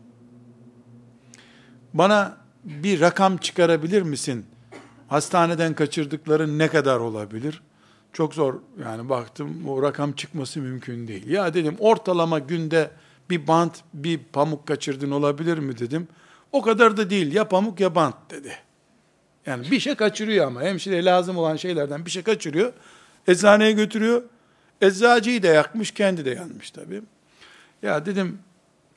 Bana bir rakam çıkarabilir misin? Hastaneden kaçırdıkların ne kadar olabilir? Çok zor yani baktım o rakam çıkması mümkün değil. Ya dedim ortalama günde bir bant bir pamuk kaçırdın olabilir mi dedim. O kadar da değil ya pamuk ya bant dedi. Yani bir şey kaçırıyor ama hemşire lazım olan şeylerden bir şey kaçırıyor. Eczaneye götürüyor. Eczacıyı da yakmış kendi de yanmış tabii. Ya dedim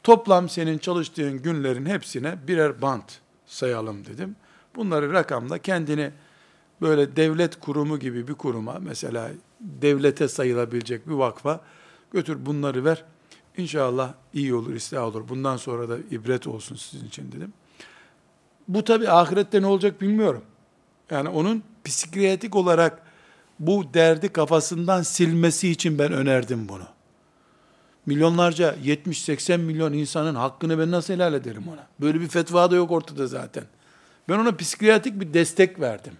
toplam senin çalıştığın günlerin hepsine birer bant sayalım dedim. Bunları rakamla kendini böyle devlet kurumu gibi bir kuruma mesela devlete sayılabilecek bir vakfa götür bunları ver. İnşallah iyi olur, ıslah olur. Bundan sonra da ibret olsun sizin için dedim. Bu tabi ahirette ne olacak bilmiyorum. Yani onun psikiyatrik olarak bu derdi kafasından silmesi için ben önerdim bunu. Milyonlarca 70-80 milyon insanın hakkını ben nasıl helal ederim ona? Böyle bir fetva da yok ortada zaten. Ben ona psikiyatrik bir destek verdim.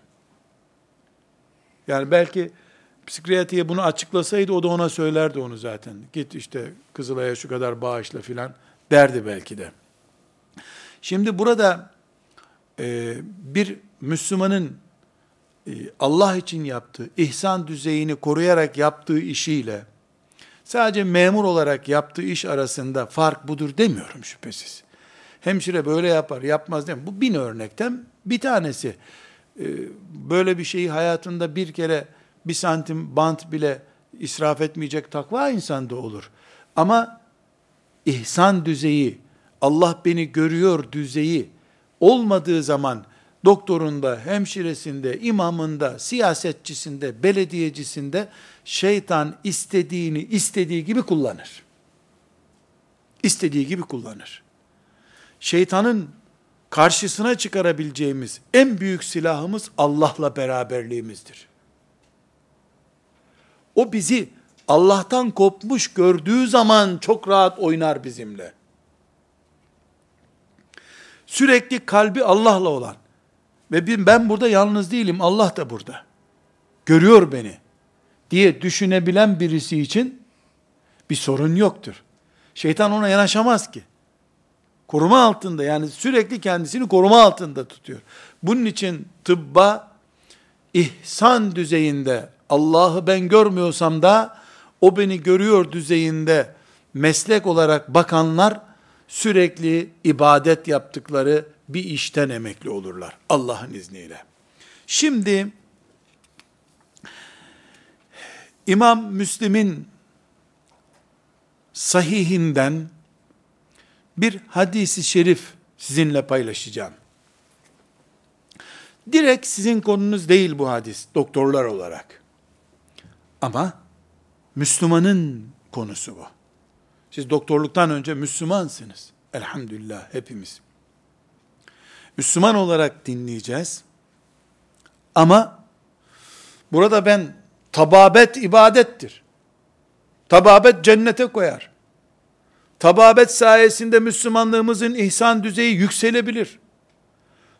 Yani belki psikiyatriye bunu açıklasaydı o da ona söylerdi onu zaten. Git işte Kızılay'a şu kadar bağışla filan derdi belki de. Şimdi burada e, bir Müslümanın e, Allah için yaptığı, ihsan düzeyini koruyarak yaptığı işiyle sadece memur olarak yaptığı iş arasında fark budur demiyorum şüphesiz. Hemşire böyle yapar, yapmaz mi? Bu bin örnekten bir tanesi. E, böyle bir şeyi hayatında bir kere bir santim bant bile israf etmeyecek takva insanda olur. Ama ihsan düzeyi, Allah beni görüyor düzeyi olmadığı zaman doktorunda, hemşiresinde, imamında, siyasetçisinde, belediyecisinde şeytan istediğini istediği gibi kullanır. İstediği gibi kullanır. Şeytanın karşısına çıkarabileceğimiz en büyük silahımız Allah'la beraberliğimizdir. O bizi Allah'tan kopmuş gördüğü zaman çok rahat oynar bizimle. Sürekli kalbi Allah'la olan ve ben burada yalnız değilim, Allah da burada. Görüyor beni diye düşünebilen birisi için bir sorun yoktur. Şeytan ona yanaşamaz ki. Koruma altında yani sürekli kendisini koruma altında tutuyor. Bunun için tıbba ihsan düzeyinde Allah'ı ben görmüyorsam da o beni görüyor düzeyinde meslek olarak bakanlar sürekli ibadet yaptıkları bir işten emekli olurlar Allah'ın izniyle. Şimdi İmam Müslim'in sahihinden bir hadisi şerif sizinle paylaşacağım. Direkt sizin konunuz değil bu hadis doktorlar olarak. Ama Müslümanın konusu bu. Siz doktorluktan önce Müslümansınız. Elhamdülillah hepimiz. Müslüman olarak dinleyeceğiz. Ama burada ben tababet ibadettir. Tababet cennete koyar. Tababet sayesinde Müslümanlığımızın ihsan düzeyi yükselebilir.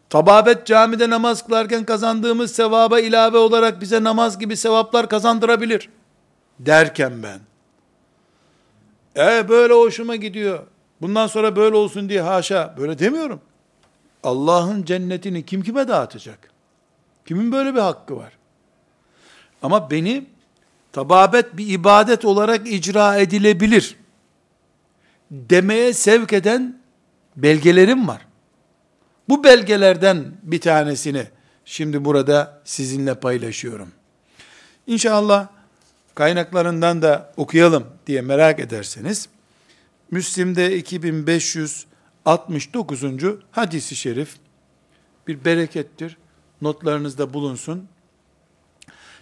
Tababet camide namaz kılarken kazandığımız sevaba ilave olarak bize namaz gibi sevaplar kazandırabilir. Derken ben, e böyle hoşuma gidiyor. Bundan sonra böyle olsun diye haşa böyle demiyorum. Allah'ın cennetini kim kime dağıtacak? Kimin böyle bir hakkı var? Ama beni tababet bir ibadet olarak icra edilebilir demeye sevk eden belgelerim var. Bu belgelerden bir tanesini şimdi burada sizinle paylaşıyorum. İnşallah kaynaklarından da okuyalım diye merak ederseniz Müslim'de 2569. hadisi şerif bir berekettir. Notlarınızda bulunsun.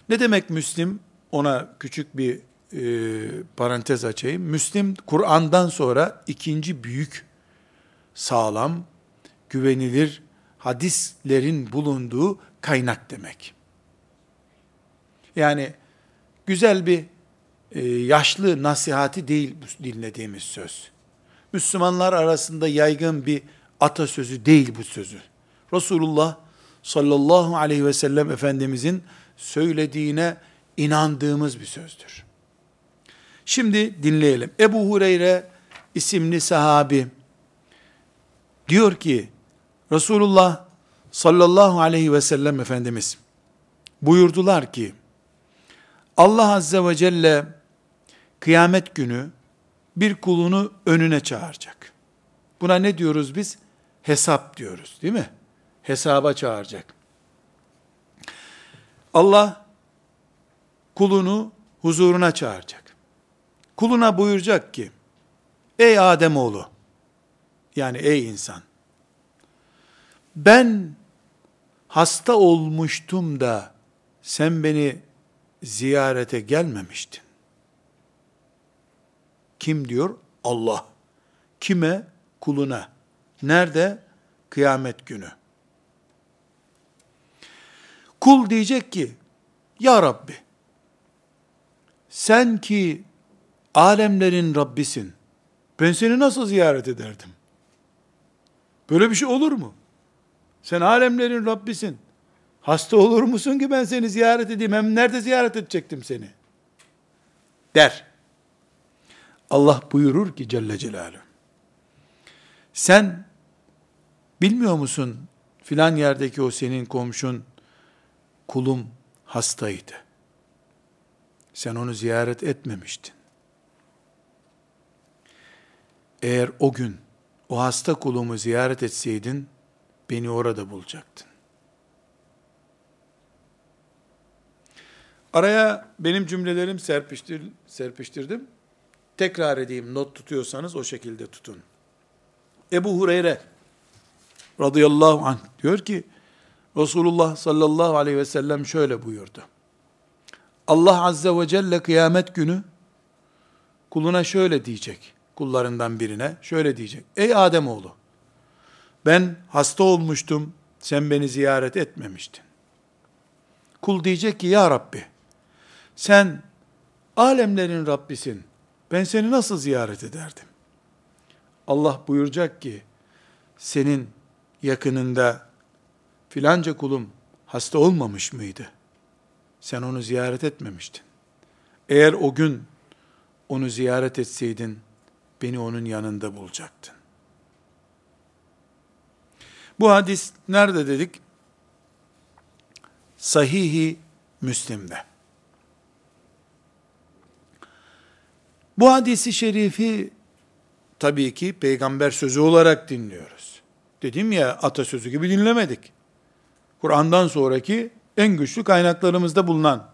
Ne demek Müslim? Ona küçük bir e, parantez açayım. Müslim Kur'an'dan sonra ikinci büyük sağlam, güvenilir hadislerin bulunduğu kaynak demek. Yani güzel bir e, yaşlı nasihati değil dinlediğimiz söz. Müslümanlar arasında yaygın bir atasözü değil bu sözü. Resulullah sallallahu aleyhi ve sellem Efendimizin söylediğine inandığımız bir sözdür. Şimdi dinleyelim. Ebu Hureyre isimli sahabi diyor ki Resulullah sallallahu aleyhi ve sellem Efendimiz buyurdular ki Allah azze ve celle kıyamet günü bir kulunu önüne çağıracak. Buna ne diyoruz biz? Hesap diyoruz değil mi? Hesaba çağıracak. Allah kulunu huzuruna çağıracak. Kuluna buyuracak ki, ey Ademoğlu, yani ey insan, ben hasta olmuştum da sen beni ziyarete gelmemiştin. Kim diyor? Allah. Kime? Kuluna. Nerede? Kıyamet günü. Kul diyecek ki, Ya Rabbi, sen ki alemlerin Rabbisin, ben seni nasıl ziyaret ederdim? Böyle bir şey olur mu? Sen alemlerin Rabbisin. Hasta olur musun ki ben seni ziyaret edeyim? Hem nerede ziyaret edecektim seni? Der. Allah buyurur ki Celle Celaluhu. Sen bilmiyor musun filan yerdeki o senin komşun kulum hastaydı. Sen onu ziyaret etmemiştin. Eğer o gün o hasta kulumu ziyaret etseydin, beni orada bulacaktın. Araya benim cümlelerim serpiştir, serpiştirdim. Tekrar edeyim, not tutuyorsanız o şekilde tutun. Ebu Hureyre radıyallahu anh diyor ki, Resulullah sallallahu aleyhi ve sellem şöyle buyurdu. Allah azze ve celle kıyamet günü kuluna şöyle diyecek kullarından birine şöyle diyecek. Ey Ademoğlu ben hasta olmuştum sen beni ziyaret etmemiştin. Kul diyecek ki ya Rabbi sen alemlerin Rabbisin. Ben seni nasıl ziyaret ederdim? Allah buyuracak ki senin yakınında filanca kulum hasta olmamış mıydı? Sen onu ziyaret etmemiştin. Eğer o gün onu ziyaret etseydin beni onun yanında bulacaktın. Bu hadis nerede dedik? Sahihi Müslim'de. Bu hadisi şerifi tabii ki peygamber sözü olarak dinliyoruz. Dedim ya atasözü gibi dinlemedik. Kur'an'dan sonraki en güçlü kaynaklarımızda bulunan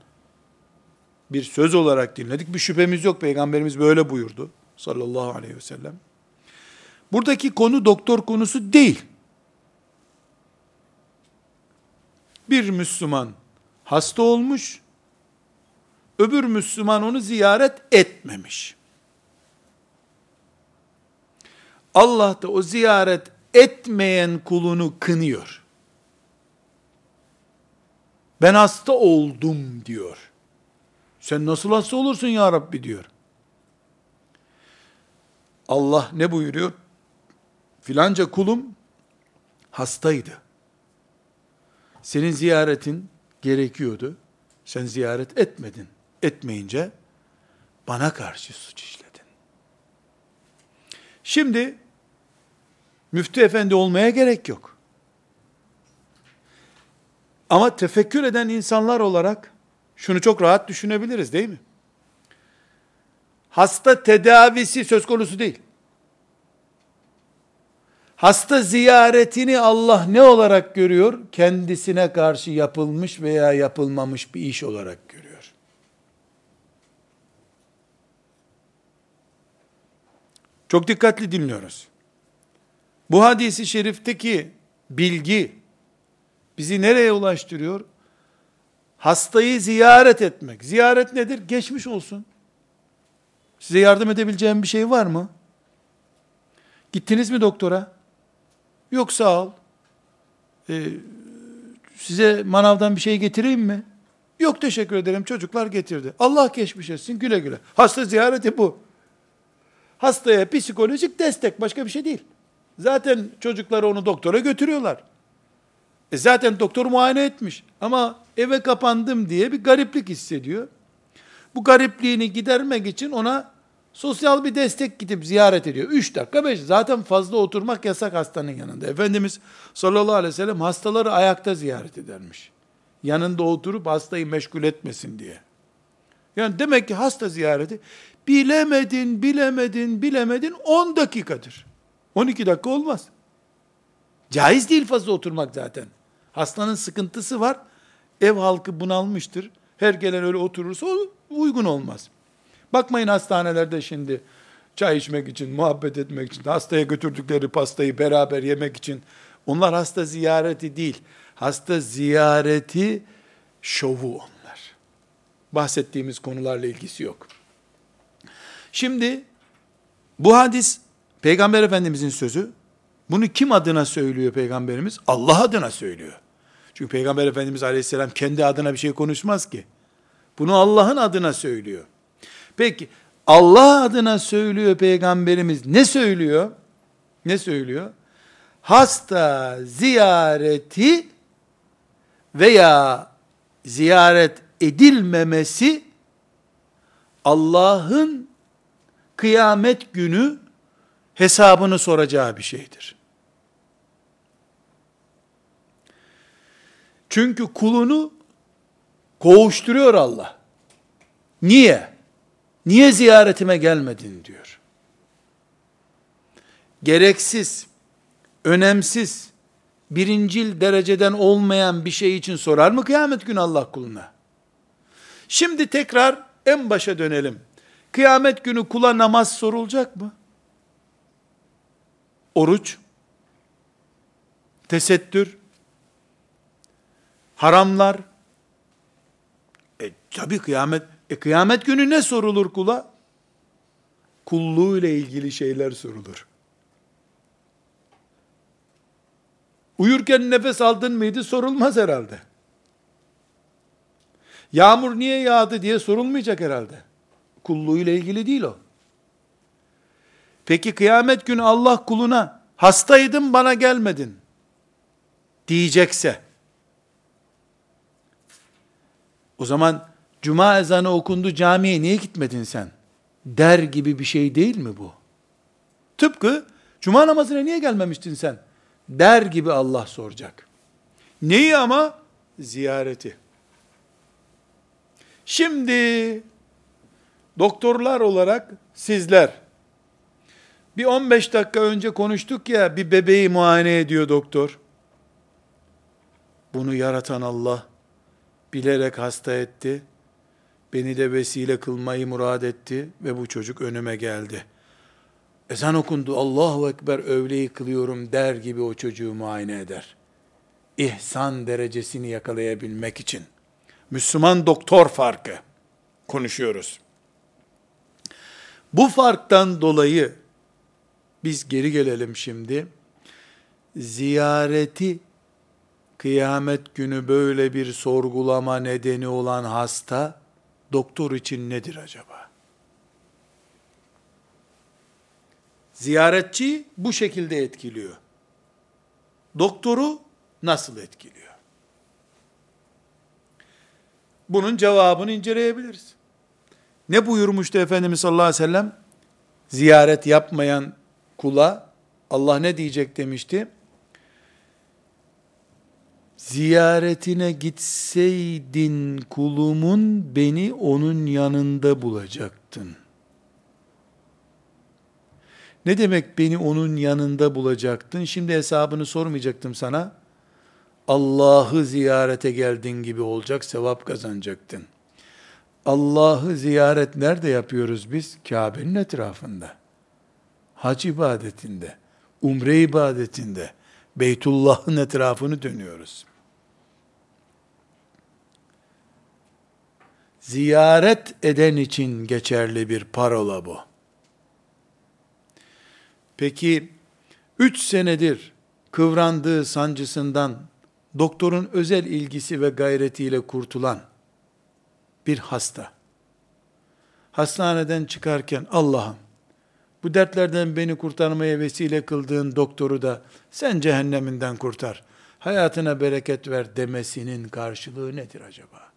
bir söz olarak dinledik. Bir şüphemiz yok peygamberimiz böyle buyurdu. sallallahu aleyhi ve sellem. Buradaki konu doktor konusu değil. Bir Müslüman hasta olmuş, öbür Müslüman onu ziyaret etmemiş. Allah da o ziyaret etmeyen kulunu kınıyor. Ben hasta oldum diyor. Sen nasıl hasta olursun ya Rabbi diyor. Allah ne buyuruyor? Filanca kulum hastaydı. Senin ziyaretin gerekiyordu. Sen ziyaret etmedin. Etmeyince bana karşı suç işledin. Şimdi müftü efendi olmaya gerek yok. Ama tefekkür eden insanlar olarak şunu çok rahat düşünebiliriz değil mi? Hasta tedavisi söz konusu değil. Hasta ziyaretini Allah ne olarak görüyor? Kendisine karşı yapılmış veya yapılmamış bir iş olarak görüyor. Çok dikkatli dinliyoruz. Bu hadisi şerifteki bilgi bizi nereye ulaştırıyor? Hastayı ziyaret etmek. Ziyaret nedir? Geçmiş olsun. Size yardım edebileceğim bir şey var mı? Gittiniz mi doktora? Yok sağ ol. Ee, size manavdan bir şey getireyim mi? Yok teşekkür ederim çocuklar getirdi. Allah geçmiş etsin güle güle. Hasta ziyareti bu. Hastaya psikolojik destek başka bir şey değil. Zaten çocukları onu doktora götürüyorlar. E zaten doktor muayene etmiş. Ama eve kapandım diye bir gariplik hissediyor. Bu garipliğini gidermek için ona sosyal bir destek gidip ziyaret ediyor. Üç dakika beş. Zaten fazla oturmak yasak hastanın yanında. Efendimiz sallallahu aleyhi ve sellem hastaları ayakta ziyaret edermiş. Yanında oturup hastayı meşgul etmesin diye. Yani demek ki hasta ziyareti bilemedin, bilemedin, bilemedin 10 dakikadır. 12 dakika olmaz. Caiz değil fazla oturmak zaten. Hastanın sıkıntısı var. Ev halkı bunalmıştır. Her gelen öyle oturursa uygun olmaz. Bakmayın hastanelerde şimdi çay içmek için, muhabbet etmek için, hastaya götürdükleri pastayı beraber yemek için. Onlar hasta ziyareti değil. Hasta ziyareti şovu onlar. Bahsettiğimiz konularla ilgisi yok. Şimdi bu hadis Peygamber Efendimizin sözü. Bunu kim adına söylüyor Peygamberimiz? Allah adına söylüyor. Çünkü Peygamber Efendimiz Aleyhisselam kendi adına bir şey konuşmaz ki. Bunu Allah'ın adına söylüyor. Peki Allah adına söylüyor Peygamberimiz. Ne söylüyor? Ne söylüyor? Hasta ziyareti veya ziyaret edilmemesi Allah'ın kıyamet günü hesabını soracağı bir şeydir. Çünkü kulunu kovuşturuyor Allah. Niye? Niye ziyaretime gelmedin diyor. Gereksiz, önemsiz, birincil dereceden olmayan bir şey için sorar mı kıyamet günü Allah kuluna? Şimdi tekrar en başa dönelim. Kıyamet günü kula namaz sorulacak mı? Oruç, tesettür, haramlar. E tabi kıyamet, e kıyamet günü ne sorulur kula? Kulluğu ile ilgili şeyler sorulur. Uyurken nefes aldın mıydı sorulmaz herhalde. Yağmur niye yağdı diye sorulmayacak herhalde. Kulluğu ile ilgili değil o. Peki kıyamet günü Allah kuluna hastaydım bana gelmedin diyecekse o zaman cuma ezanı okundu camiye niye gitmedin sen? Der gibi bir şey değil mi bu? Tıpkı cuma namazına niye gelmemiştin sen? Der gibi Allah soracak. Neyi ama? Ziyareti. Şimdi doktorlar olarak sizler bir 15 dakika önce konuştuk ya bir bebeği muayene ediyor doktor. Bunu yaratan Allah bilerek hasta etti. Beni de vesile kılmayı murad etti ve bu çocuk önüme geldi. ezan okundu, Allahu Ekber övleyi kılıyorum der gibi o çocuğu muayene eder. İhsan derecesini yakalayabilmek için. Müslüman doktor farkı konuşuyoruz. Bu farktan dolayı biz geri gelelim şimdi. Ziyareti kıyamet günü böyle bir sorgulama nedeni olan hasta doktor için nedir acaba? Ziyaretçi bu şekilde etkiliyor. Doktoru nasıl etkiliyor? Bunun cevabını inceleyebiliriz. Ne buyurmuştu Efendimiz sallallahu aleyhi ve sellem? Ziyaret yapmayan kula Allah ne diyecek demişti? Ziyaretine gitseydin kulumun beni onun yanında bulacaktın. Ne demek beni onun yanında bulacaktın? Şimdi hesabını sormayacaktım sana. Allah'ı ziyarete geldin gibi olacak, sevap kazanacaktın. Allah'ı ziyaret nerede yapıyoruz biz? Kabe'nin etrafında. Hac ibadetinde, umre ibadetinde, Beytullah'ın etrafını dönüyoruz. Ziyaret eden için geçerli bir parola bu. Peki, üç senedir kıvrandığı sancısından doktorun özel ilgisi ve gayretiyle kurtulan bir hasta. Hastaneden çıkarken Allah'ım bu dertlerden beni kurtarmaya vesile kıldığın doktoru da sen cehenneminden kurtar. Hayatına bereket ver demesinin karşılığı nedir acaba?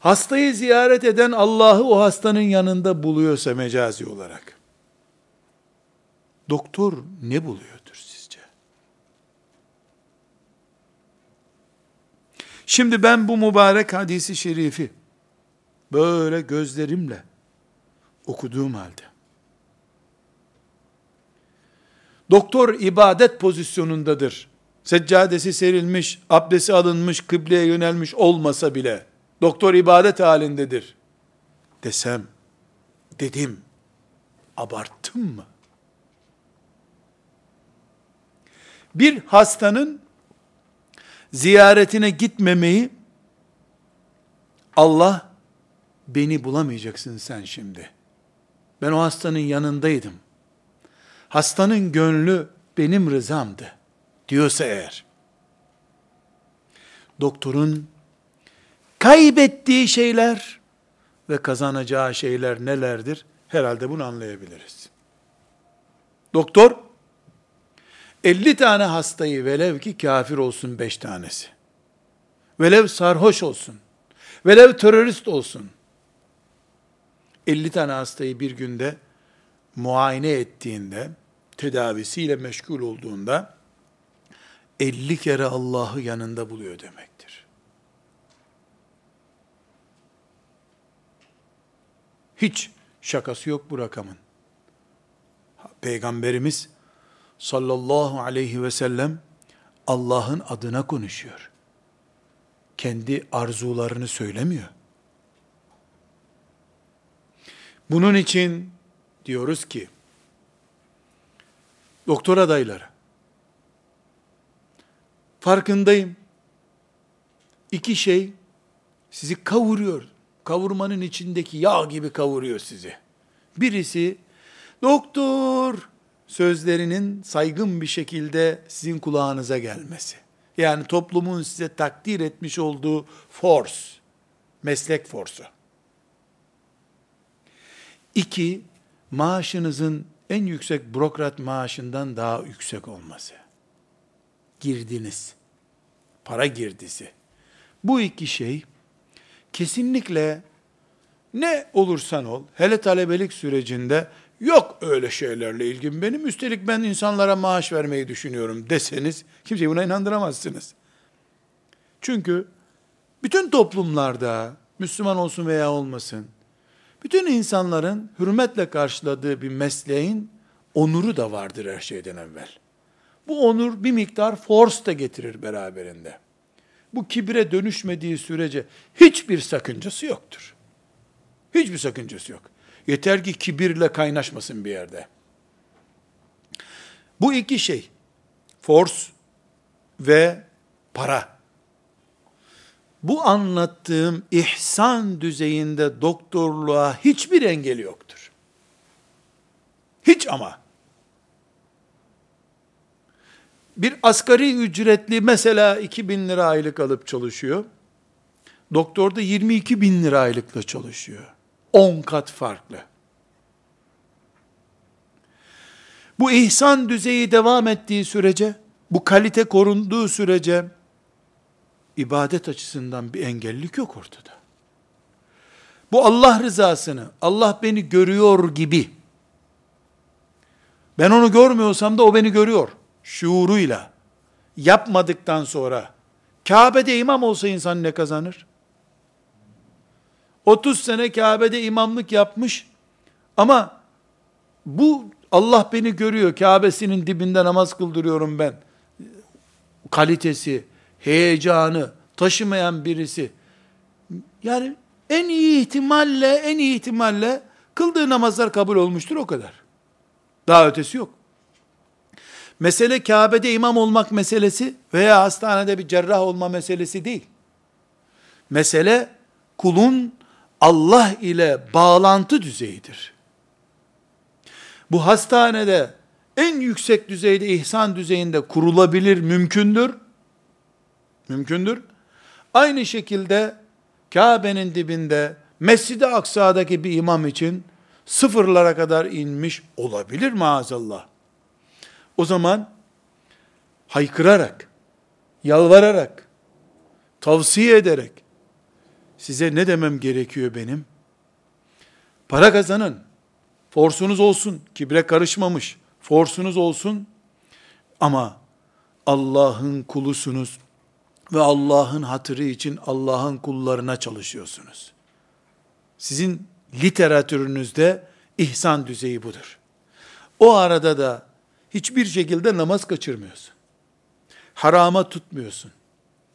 Hastayı ziyaret eden Allah'ı o hastanın yanında buluyorsa mecazi olarak, doktor ne buluyordur Şimdi ben bu mübarek hadisi şerifi böyle gözlerimle okuduğum halde doktor ibadet pozisyonundadır. Seccadesi serilmiş, abdesti alınmış, kıbleye yönelmiş olmasa bile doktor ibadet halindedir desem dedim abarttım mı? Bir hastanın ziyaretine gitmemeyi Allah beni bulamayacaksın sen şimdi. Ben o hastanın yanındaydım. Hastanın gönlü benim rızamdı diyorsa eğer. Doktorun kaybettiği şeyler ve kazanacağı şeyler nelerdir? Herhalde bunu anlayabiliriz. Doktor 50 tane hastayı velev ki kafir olsun 5 tanesi. Velev sarhoş olsun. Velev terörist olsun. 50 tane hastayı bir günde muayene ettiğinde, tedavisiyle meşgul olduğunda 50 kere Allah'ı yanında buluyor demektir. Hiç şakası yok bu rakamın. Peygamberimiz sallallahu aleyhi ve sellem Allah'ın adına konuşuyor. Kendi arzularını söylemiyor. Bunun için diyoruz ki doktor adayları farkındayım. İki şey sizi kavuruyor. Kavurmanın içindeki yağ gibi kavuruyor sizi. Birisi doktor sözlerinin saygın bir şekilde sizin kulağınıza gelmesi. Yani toplumun size takdir etmiş olduğu force, meslek forsu. İki, maaşınızın en yüksek bürokrat maaşından daha yüksek olması. Girdiniz. Para girdisi. Bu iki şey kesinlikle ne olursan ol, hele talebelik sürecinde yok öyle şeylerle ilgim benim, üstelik ben insanlara maaş vermeyi düşünüyorum deseniz, kimseyi buna inandıramazsınız. Çünkü bütün toplumlarda, Müslüman olsun veya olmasın, bütün insanların hürmetle karşıladığı bir mesleğin onuru da vardır her şeyden evvel. Bu onur bir miktar force da getirir beraberinde. Bu kibre dönüşmediği sürece hiçbir sakıncası yoktur. Hiçbir sakıncası yok. Yeter ki kibirle kaynaşmasın bir yerde. Bu iki şey, force ve para. Bu anlattığım ihsan düzeyinde doktorluğa hiçbir engeli yoktur. Hiç ama. Bir asgari ücretli mesela 2000 lira aylık alıp çalışıyor. Doktor da 22 bin lira aylıkla çalışıyor. 10 kat farklı. Bu ihsan düzeyi devam ettiği sürece, bu kalite korunduğu sürece, ibadet açısından bir engellik yok ortada. Bu Allah rızasını, Allah beni görüyor gibi, ben onu görmüyorsam da o beni görüyor, şuuruyla, yapmadıktan sonra, Kabe'de imam olsa insan ne kazanır? 30 sene Kabe'de imamlık yapmış ama bu Allah beni görüyor, Kabe'sinin dibinde namaz kıldırıyorum ben. Kalitesi, heyecanı taşımayan birisi. Yani en iyi ihtimalle, en iyi ihtimalle kıldığı namazlar kabul olmuştur o kadar. Daha ötesi yok. Mesele Kabe'de imam olmak meselesi veya hastanede bir cerrah olma meselesi değil. Mesele kulun Allah ile bağlantı düzeyidir. Bu hastanede en yüksek düzeyde ihsan düzeyinde kurulabilir, mümkündür. Mümkündür. Aynı şekilde Kabe'nin dibinde Mescid-i Aksa'daki bir imam için sıfırlara kadar inmiş olabilir maazallah. O zaman haykırarak, yalvararak, tavsiye ederek, size ne demem gerekiyor benim? Para kazanın, forsunuz olsun, kibre karışmamış, forsunuz olsun, ama Allah'ın kulusunuz ve Allah'ın hatırı için Allah'ın kullarına çalışıyorsunuz. Sizin literatürünüzde ihsan düzeyi budur. O arada da hiçbir şekilde namaz kaçırmıyorsun. Harama tutmuyorsun.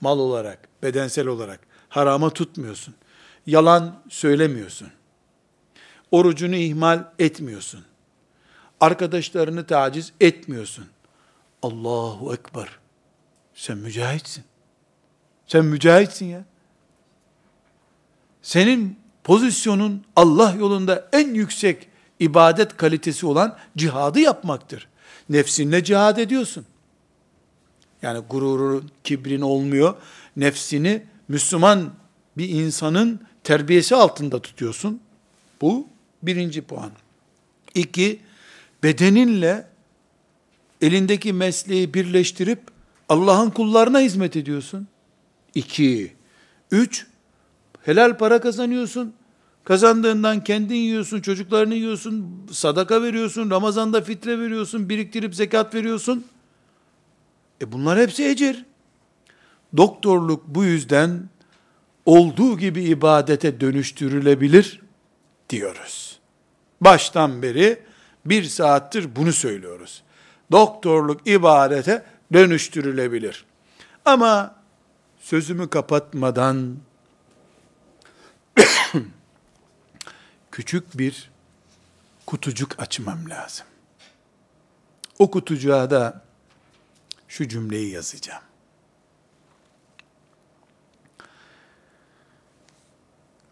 Mal olarak, bedensel olarak harama tutmuyorsun. Yalan söylemiyorsun. Orucunu ihmal etmiyorsun. Arkadaşlarını taciz etmiyorsun. Allahu Ekber. Sen mücahitsin. Sen mücahitsin ya. Senin pozisyonun Allah yolunda en yüksek ibadet kalitesi olan cihadı yapmaktır. Nefsinle cihad ediyorsun. Yani gururun, kibrin olmuyor. Nefsini Müslüman bir insanın terbiyesi altında tutuyorsun. Bu birinci puan. İki, bedeninle elindeki mesleği birleştirip Allah'ın kullarına hizmet ediyorsun. İki. Üç, helal para kazanıyorsun. Kazandığından kendin yiyorsun, çocuklarını yiyorsun, sadaka veriyorsun, Ramazan'da fitre veriyorsun, biriktirip zekat veriyorsun. E bunlar hepsi ecir. Doktorluk bu yüzden olduğu gibi ibadete dönüştürülebilir diyoruz. Baştan beri bir saattir bunu söylüyoruz. Doktorluk ibadete dönüştürülebilir. Ama sözümü kapatmadan küçük bir kutucuk açmam lazım. O kutucuğa da şu cümleyi yazacağım.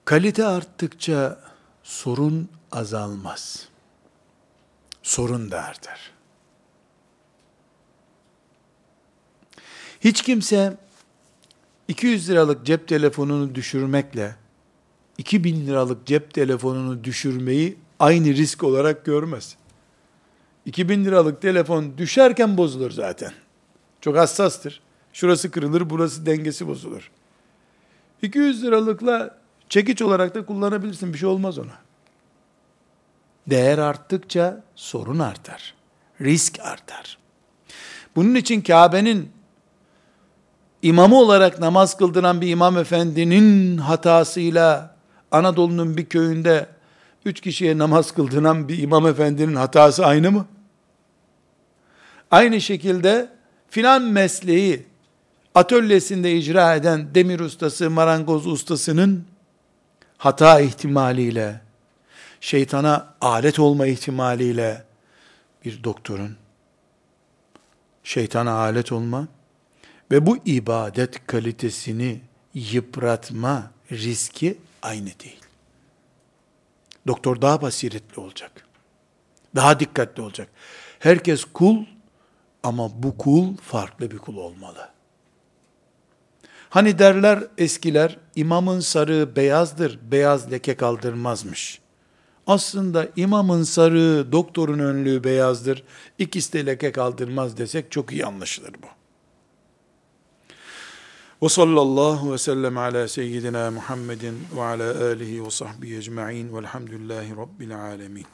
Kalite arttıkça sorun azalmaz. Sorun da artar. Hiç kimse 200 liralık cep telefonunu düşürmekle 2000 liralık cep telefonunu düşürmeyi aynı risk olarak görmez. 2000 liralık telefon düşerken bozulur zaten. Çok hassastır. Şurası kırılır, burası dengesi bozulur. 200 liralıkla çekiç olarak da kullanabilirsin. Bir şey olmaz ona. Değer arttıkça sorun artar. Risk artar. Bunun için Kabe'nin imamı olarak namaz kıldıran bir imam efendinin hatasıyla Anadolu'nun bir köyünde üç kişiye namaz kıldıran bir imam efendinin hatası aynı mı? Aynı şekilde filan mesleği atölyesinde icra eden demir ustası, marangoz ustasının hata ihtimaliyle, şeytana alet olma ihtimaliyle bir doktorun şeytana alet olma ve bu ibadet kalitesini yıpratma riski aynı değil. Doktor daha basiretli olacak. Daha dikkatli olacak. Herkes kul ama bu kul farklı bir kul olmalı. Hani derler eskiler, imamın sarığı beyazdır, beyaz leke kaldırmazmış. Aslında imamın sarığı, doktorun önlüğü beyazdır, ikisi de leke kaldırmaz desek çok iyi anlaşılır bu. Ve sallallahu ve sellem ala seyyidina Muhammedin ve ala alihi ve sahbihi ecma'in velhamdülillahi rabbil alemin.